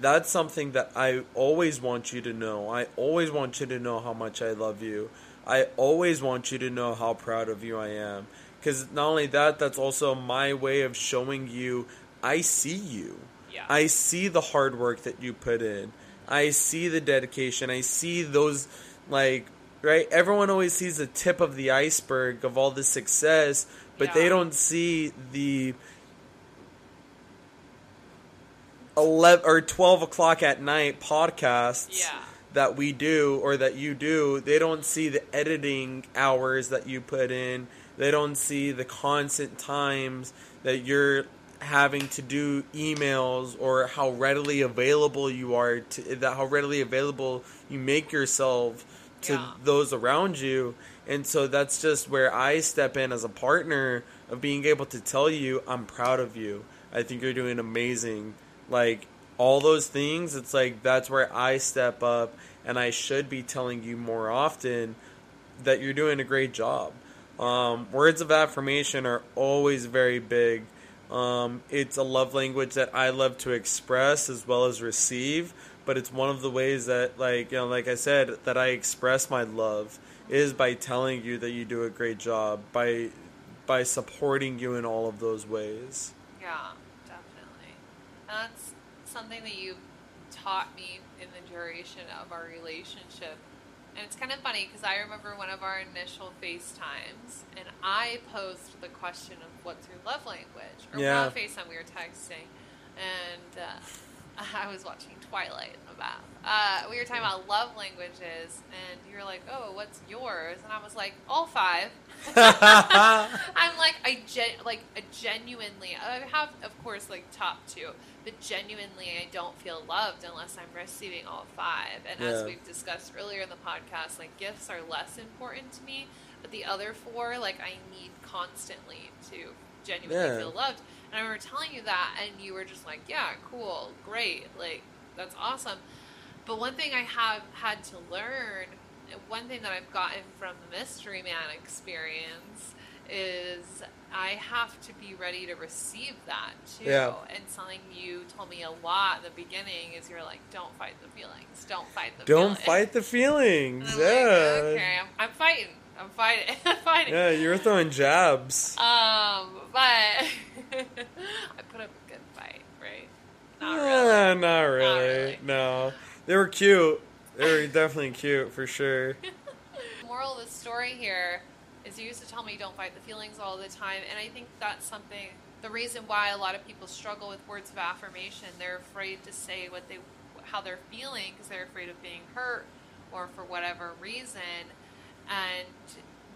Speaker 2: That's something that I always want you to know. I always want you to know how much I love you. I always want you to know how proud of you I am. Because not only that, that's also my way of showing you I see you.
Speaker 1: Yeah.
Speaker 2: I see the hard work that you put in. I see the dedication. I see those, like, right? Everyone always sees the tip of the iceberg of all the success, but they don't see the 11 or 12 o'clock at night podcasts
Speaker 1: Yeah.
Speaker 2: that we do or that you do. They don't see the editing hours that you put in. They don't see the constant times that you're having to do emails or how readily available you are to that how readily available you make yourself to
Speaker 1: Yeah.
Speaker 2: those around you. And so that's just where I step in as a partner of being able to tell you I'm proud of you. I think you're doing amazing. Like all those things, it's like that's where I step up and I should be telling you more often that you're doing a great job. Um, words of affirmation are always very big. Um, it's a love language that I love to express as well as receive, but it's one of the ways that, like you know, like I said, that I express my love is by telling you that you do a great job, by by supporting you in all of those ways.
Speaker 1: Yeah, definitely. That's something that you've taught me in the duration of our relationship And it's kind of funny because I remember one of our initial FaceTimes, and I posed the question of what's your love language? Or
Speaker 2: Yeah.
Speaker 1: yeah. FaceTime, we were texting, and uh, I was watching Twilight about. Uh, we were talking about love languages, and you were like, "Oh, what's yours?" And I was like, "All five. I'm like, I gen- like a genuinely. I have, of course, like top two, but genuinely, I don't feel loved unless I'm receiving all five. And as we've discussed earlier in the podcast, like gifts are less important to me, but the other four, like I need constantly to genuinely
Speaker 2: Yeah.
Speaker 1: feel loved. And I remember telling you that, and you were just like, "Yeah, cool, great, like that's awesome." But one thing I have had to learn, one thing that I've gotten from the Mystery Man experience is I have to be ready to receive that too.
Speaker 2: Yeah.
Speaker 1: And something you told me a lot in the beginning is you're like, don't fight the feelings. Don't fight the
Speaker 2: Don't
Speaker 1: feelings.
Speaker 2: fight the feelings. Yeah.
Speaker 1: like, okay, I'm, I'm fighting. I'm fighting. I'm fighting.
Speaker 2: Yeah, you're throwing jabs.
Speaker 1: Um, but I put up a good fight, right? Not really.
Speaker 2: Not really.
Speaker 1: really.
Speaker 2: No. They were cute. They were definitely cute for sure.
Speaker 1: The moral of the story here is you used to tell me don't fight the feelings all the time and i think that's something the reason why a lot of people struggle with words of affirmation they're afraid to say what they how they're feeling because they're afraid of being hurt or for whatever reason and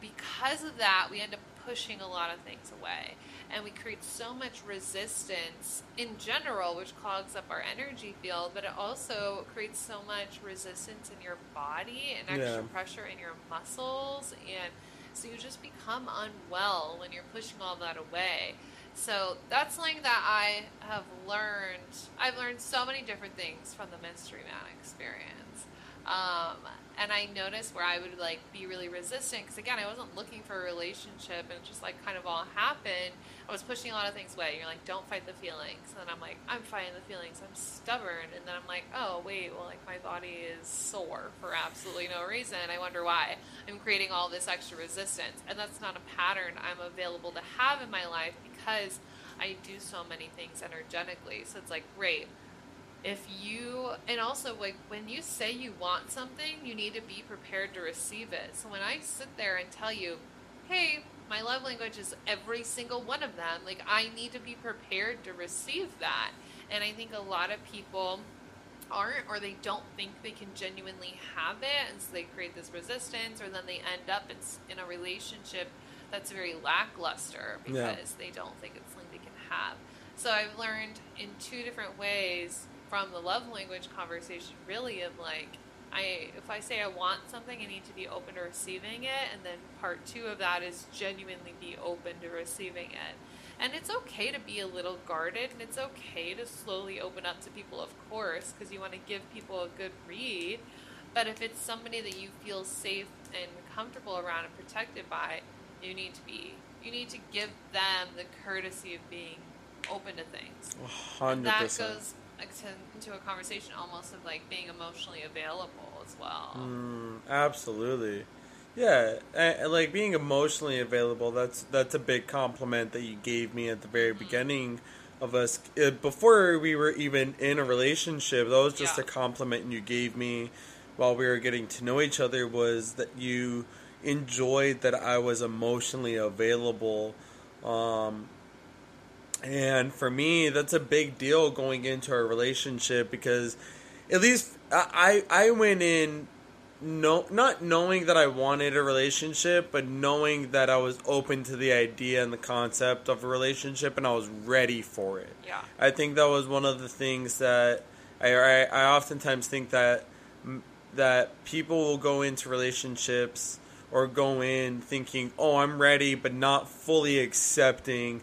Speaker 1: because of that we end up pushing a lot of things away and we create so much resistance in general which clogs up our energy field but it also creates so much resistance in your body and extra
Speaker 2: Yeah.
Speaker 1: pressure in your muscles and so you just become unwell when you're pushing all that away so that's something that i have learned i've learned so many different things from the mystery man experience um, and I noticed where I would like be really resistant because again, I wasn't looking for a relationship, and it just like kind of all happened. I was pushing a lot of things away. You're like, don't fight the feelings, and I'm like, I'm fighting the feelings. I'm stubborn, and then I'm like, oh wait, well like my body is sore for absolutely no reason. I wonder why. I'm creating all this extra resistance, and that's not a pattern I'm available to have in my life because I do so many things energetically. So it's like, great if you and also like when you say you want something you need to be prepared to receive it so when i sit there and tell you hey my love language is every single one of them. Like i need to be prepared to receive that. And i think a lot of people aren't or they don't think they can genuinely have it. And so they create this resistance or then they end up in, in a relationship that's very lackluster because
Speaker 2: Yeah.
Speaker 1: they don't think it's something they can have. So i've learned in two different ways from the love language conversation really of like I if I say I want something, I need to be open to receiving it, and then part two of that is genuinely be open to receiving it. And it's okay to be a little guarded, and it's okay to slowly open up to people, of course, because you want to give people a good read. But if it's somebody that you feel safe and comfortable around and protected by, you need to be you need to give them the courtesy of being open to things. And
Speaker 2: Hundred
Speaker 1: that goes like, to- into a conversation almost of like being emotionally available as well.
Speaker 2: Mm, absolutely. Yeah, and, and, like being emotionally available. That's that's a big compliment that you gave me at the very
Speaker 1: Mm-hmm.
Speaker 2: beginning of us uh, before we were even in a relationship. That was just
Speaker 1: Yeah.
Speaker 2: a compliment you gave me while we were getting to know each other. Was that you enjoyed that I was emotionally available. Um, and for me, that's a big deal going into a relationship because at least I I went in no not knowing that I wanted a relationship, but knowing that I was open to the idea and the concept of a relationship and I was ready for it.
Speaker 1: Yeah.
Speaker 2: I think that was one of the things that I I, I oftentimes think that that people will go into relationships or go in thinking, "Oh, I'm ready," but not fully accepting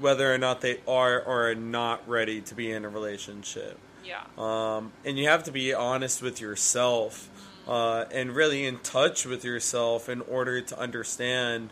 Speaker 2: whether or not they are or are not ready to be in a relationship.
Speaker 1: Yeah.
Speaker 2: Um, and you have to be honest with yourself uh, and really in touch with yourself in order to understand.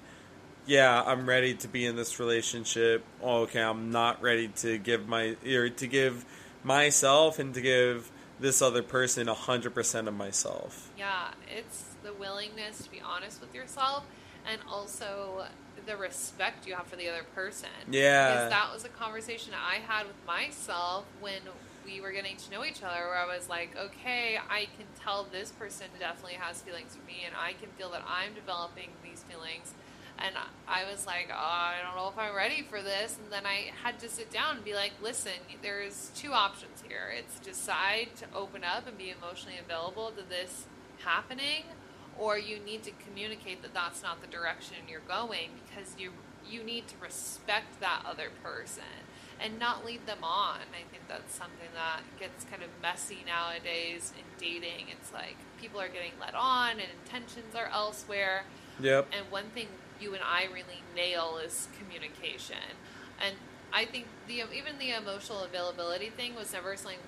Speaker 2: Yeah, I'm ready to be in this relationship. Oh, okay, I'm not ready to give my or to give myself and to give this other person hundred percent of myself.
Speaker 1: Yeah, it's the willingness to be honest with yourself and also the respect you have for the other person.
Speaker 2: Yeah.
Speaker 1: Because that was a conversation I had with myself when we were getting to know each other where I was like, okay, I can tell this person definitely has feelings for me and I can feel that I'm developing these feelings. And I was like, oh, I don't know if I'm ready for this. And then I had to sit down and be like, listen, there's two options here. It's decide to open up and be emotionally available to this happening, or you need to communicate that that's not the direction you're going because you you need to respect that other person and not lead them on. I think that's something that gets kind of messy nowadays in dating. It's like people are getting led on and intentions are elsewhere.
Speaker 2: Yep.
Speaker 1: And one thing you and I really nail is communication. And I think the even the emotional availability thing was never something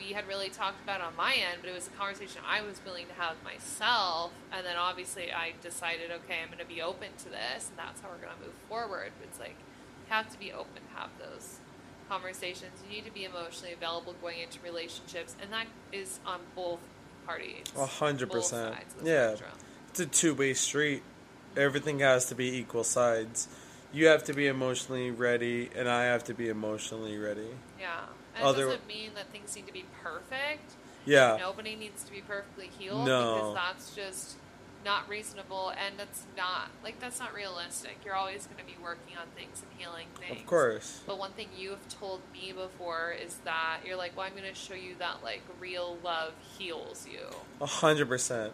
Speaker 1: we had really talked about on my end, but it was a conversation I was willing to have myself. And then obviously I decided, okay, I'm going to be open to this, and that's how we're going to move forward. It's like you have to be open to have those conversations. You need to be emotionally available going into relationships, and that is on both parties.
Speaker 2: A hundred percent.
Speaker 1: sides of the
Speaker 2: Yeah.
Speaker 1: spectrum.
Speaker 2: It's a two way street. Everything has to be equal sides. You have to be emotionally ready, and I have to be emotionally ready.
Speaker 1: Yeah. And
Speaker 2: Other-
Speaker 1: it doesn't mean that things need to be perfect.
Speaker 2: Yeah.
Speaker 1: Nobody needs to be perfectly healed
Speaker 2: No.
Speaker 1: because that's just not reasonable and that's not like that's not realistic. You're always going to be working on things and healing things.
Speaker 2: Of course.
Speaker 1: But one thing you have told me before is that you're like, "Well, I'm going to show you that like real love heals you."
Speaker 2: A hundred percent.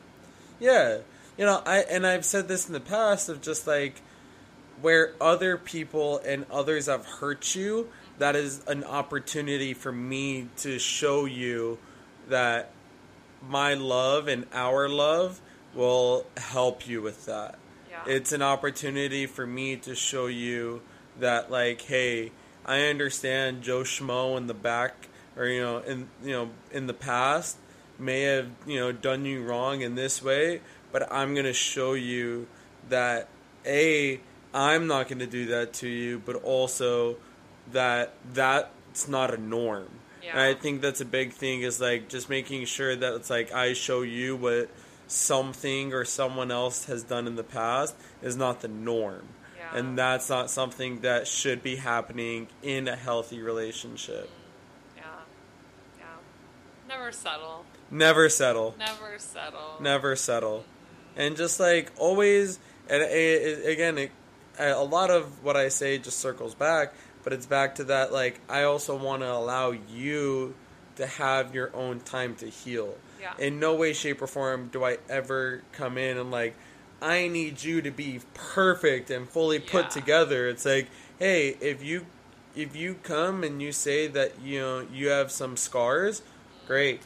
Speaker 2: Yeah. You know, I and I've said this in the past of just like where other people and others have hurt you, that is an opportunity for me to show you that my love and our love will help you with that.
Speaker 1: Yeah.
Speaker 2: It's an opportunity for me to show you that like, hey, I understand Joe Schmo in the back or you know, in you know, in the past may have, you know, done you wrong in this way, but I'm going to show you that a I'm not going to do that to you, but also that that's not a norm. And I think that's a big thing is like just making sure that it's like I show you what something or someone else has done in the past is not the norm.
Speaker 1: Yeah.
Speaker 2: And that's not something that should be happening in a healthy relationship.
Speaker 1: yeah. Yeah. Never settle.
Speaker 2: Never settle.
Speaker 1: Never settle.
Speaker 2: Never settle. And just like always, and it, it, again, it, a lot of what I say just circles back, but it's back to that like I also want to allow you to have your own time to heal.
Speaker 1: Yeah.
Speaker 2: In no way, shape, or form do I ever come in and like I need you to be perfect and fully
Speaker 1: Yeah.
Speaker 2: put together. It's like, hey, if you if you come and you say that you know you have some scars, great.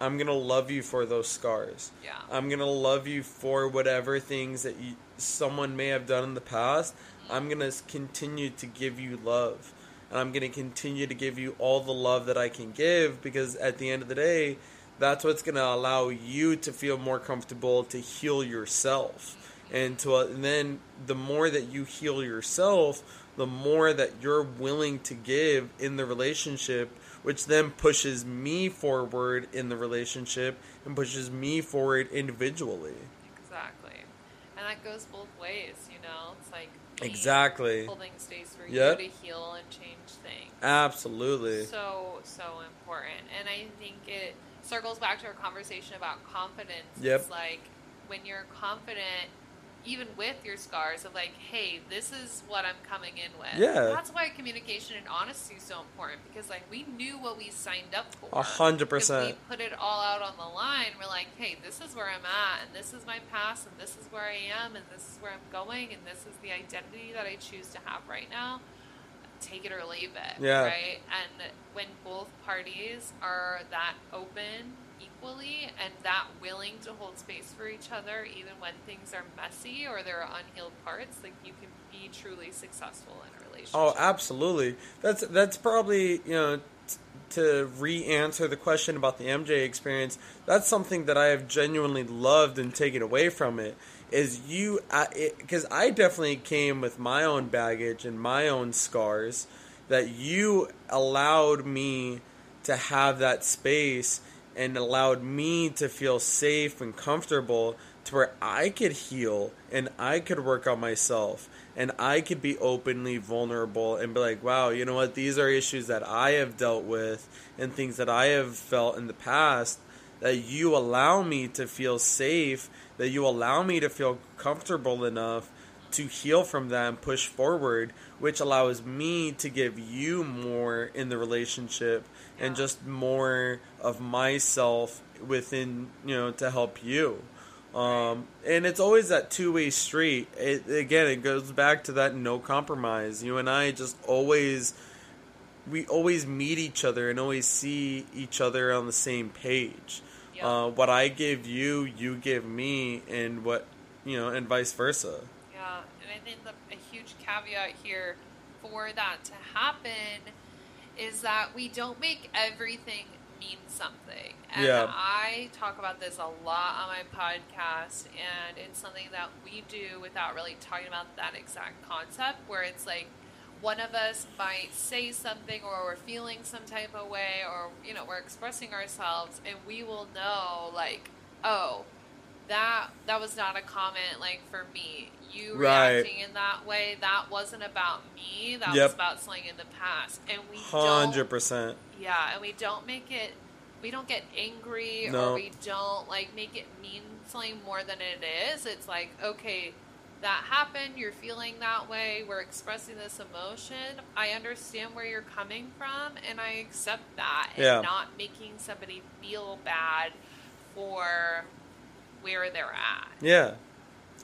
Speaker 2: I'm gonna love you for those scars.
Speaker 1: Yeah.
Speaker 2: I'm gonna love you for whatever things that you, someone may have done in the past. I'm gonna continue to give you love, and I'm gonna continue to give you all the love that I can give because at the end of the day, that's what's gonna allow you to feel more comfortable to heal yourself, and to uh, and then the more that you heal yourself, the more that you're willing to give in the relationship which then pushes me forward in the relationship and pushes me forward individually.
Speaker 1: Exactly. And that goes both ways, you know? It's like
Speaker 2: Exactly.
Speaker 1: holding space for
Speaker 2: Yep.
Speaker 1: you to heal and change things.
Speaker 2: Absolutely.
Speaker 1: So, so important. And I think it circles back to our conversation about confidence.
Speaker 2: Yep.
Speaker 1: It's like when you're confident, even with your scars, of like, hey, this is what I'm coming in with.
Speaker 2: Yeah.
Speaker 1: That's why communication and honesty is so important because, like, we knew what we signed up for.
Speaker 2: A hundred
Speaker 1: percent. we put it all out on the line, we're like, hey, this is where I'm at, and this is my past, and this is where I am, and this is where I'm going, and this is the identity that I choose to have right now. Take it or leave it.
Speaker 2: Yeah.
Speaker 1: Right? And when both parties are that open equally and that willing to hold space for each other, even when things are messy or there are unhealed parts, like you can be truly successful in a relationship.
Speaker 2: Oh, absolutely. That's that's probably you know to re-answer the question about the MJ experience. That's something that I have genuinely loved and taken away from it. Is you because I definitely came with my own baggage and my own scars that you allowed me to have that space and allowed me to feel safe and comfortable to where I could heal and I could work on myself and I could be openly vulnerable and be like, wow, you know what? These are issues that I have dealt with and things that I have felt in the past that you allow me to feel safe, that you allow me to feel comfortable enough to heal from that and push forward, which allows me to give you more in the relationship and just more of myself within, you know, to help you. Um, and it's always that two way street. It, again, it goes back to that no compromise. You and I just always, we always meet each other and always see each other on the same page. Uh, what I give you, you give me, and what, you know, and vice versa.
Speaker 1: Yeah, and I think the, a huge caveat here for that to happen is that we don't make everything mean something. And
Speaker 2: Yeah.
Speaker 1: I talk about this a lot on my podcast, and it's something that we do without really talking about that exact concept, where it's like one of us might say something or we're feeling some type of way or you know we're expressing ourselves and we will know like oh that that was not a comment like for me you
Speaker 2: Right.
Speaker 1: reacting in that way that wasn't about me that
Speaker 2: Yep.
Speaker 1: was about something in the past and we
Speaker 2: hundred percent.
Speaker 1: yeah and we don't make it we don't get angry
Speaker 2: No.
Speaker 1: or we don't like make it mean something more than it is it's like okay that happened you're feeling that way we're expressing this emotion i understand where you're coming from and i accept that and
Speaker 2: Yeah.
Speaker 1: not making somebody feel bad for where they're at
Speaker 2: Yeah,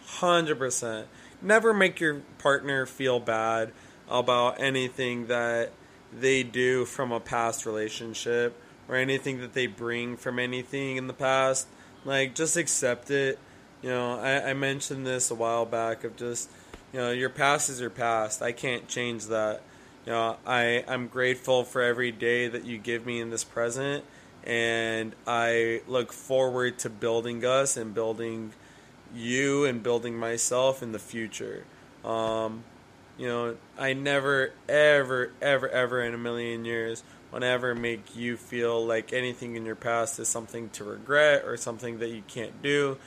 Speaker 2: hundred percent. Never make your partner feel bad about anything that they do from a past relationship or anything that they bring from anything in the past. Like, just accept it. You know, I, I mentioned this a while back of just, you know, your past is your past. I can't change that. You know, I, I'm grateful for every day that you give me in this present, and I look forward to building us and building you and building myself in the future. Um, you know, I never, ever, ever, ever in a million years would ever make you feel like anything in your past is something to regret or something that you can't do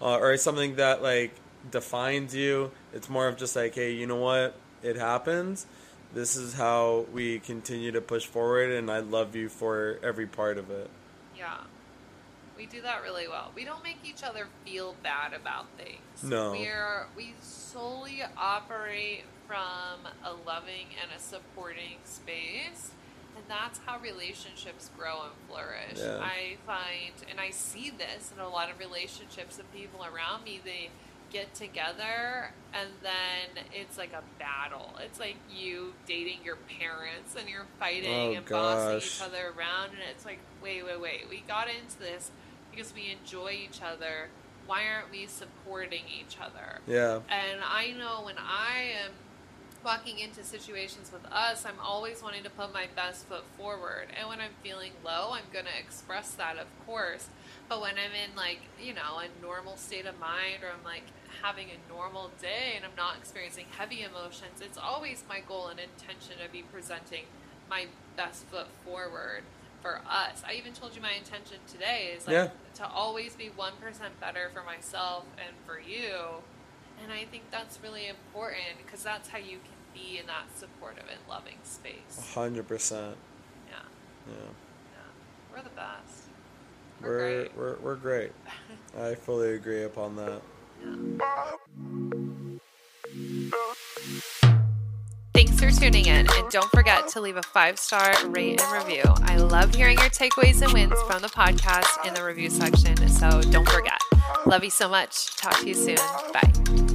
Speaker 2: uh, or something that like defines you. It's more of just like, hey, you know what? It happens. This is how we continue to push forward, and I love you for every part of it.
Speaker 1: Yeah. We do that really well. We don't make each other feel bad about things.
Speaker 2: No.
Speaker 1: We're we solely operate from a loving and a supporting space. And that's how relationships grow and flourish.
Speaker 2: Yeah.
Speaker 1: I find and I see this in a lot of relationships and people around me, they get together and then it's like a battle. It's like you dating your parents and you're fighting
Speaker 2: Oh,
Speaker 1: and bossing each other around and it's like wait wait wait. We got into this because we enjoy each other. Why aren't we supporting each other?
Speaker 2: Yeah.
Speaker 1: and i know when i am walking into situations with us i'm always wanting to put my best foot forward. And when i'm feeling low i'm going to express that of course. But when i'm in like you know a normal state of mind or i'm like having a normal day and i'm not experiencing heavy emotions it's always my goal and intention to be presenting my best foot forward for us. I even told you my intention today is like
Speaker 2: Yeah.
Speaker 1: to always be 1% better for myself and for you. And I think that's really important because that's how you can be in that supportive and loving space.
Speaker 2: hundred percent.
Speaker 1: Yeah,
Speaker 2: Yeah.
Speaker 1: yeah. We're the best. We're,
Speaker 2: We're
Speaker 1: great.
Speaker 2: we're we're great. I fully agree upon that.
Speaker 1: Thanks for tuning in, and don't forget to leave a five star rate and review. I love hearing your takeaways and wins from the podcast in the review section, so don't forget. Love you so much. Talk to you soon. Bye.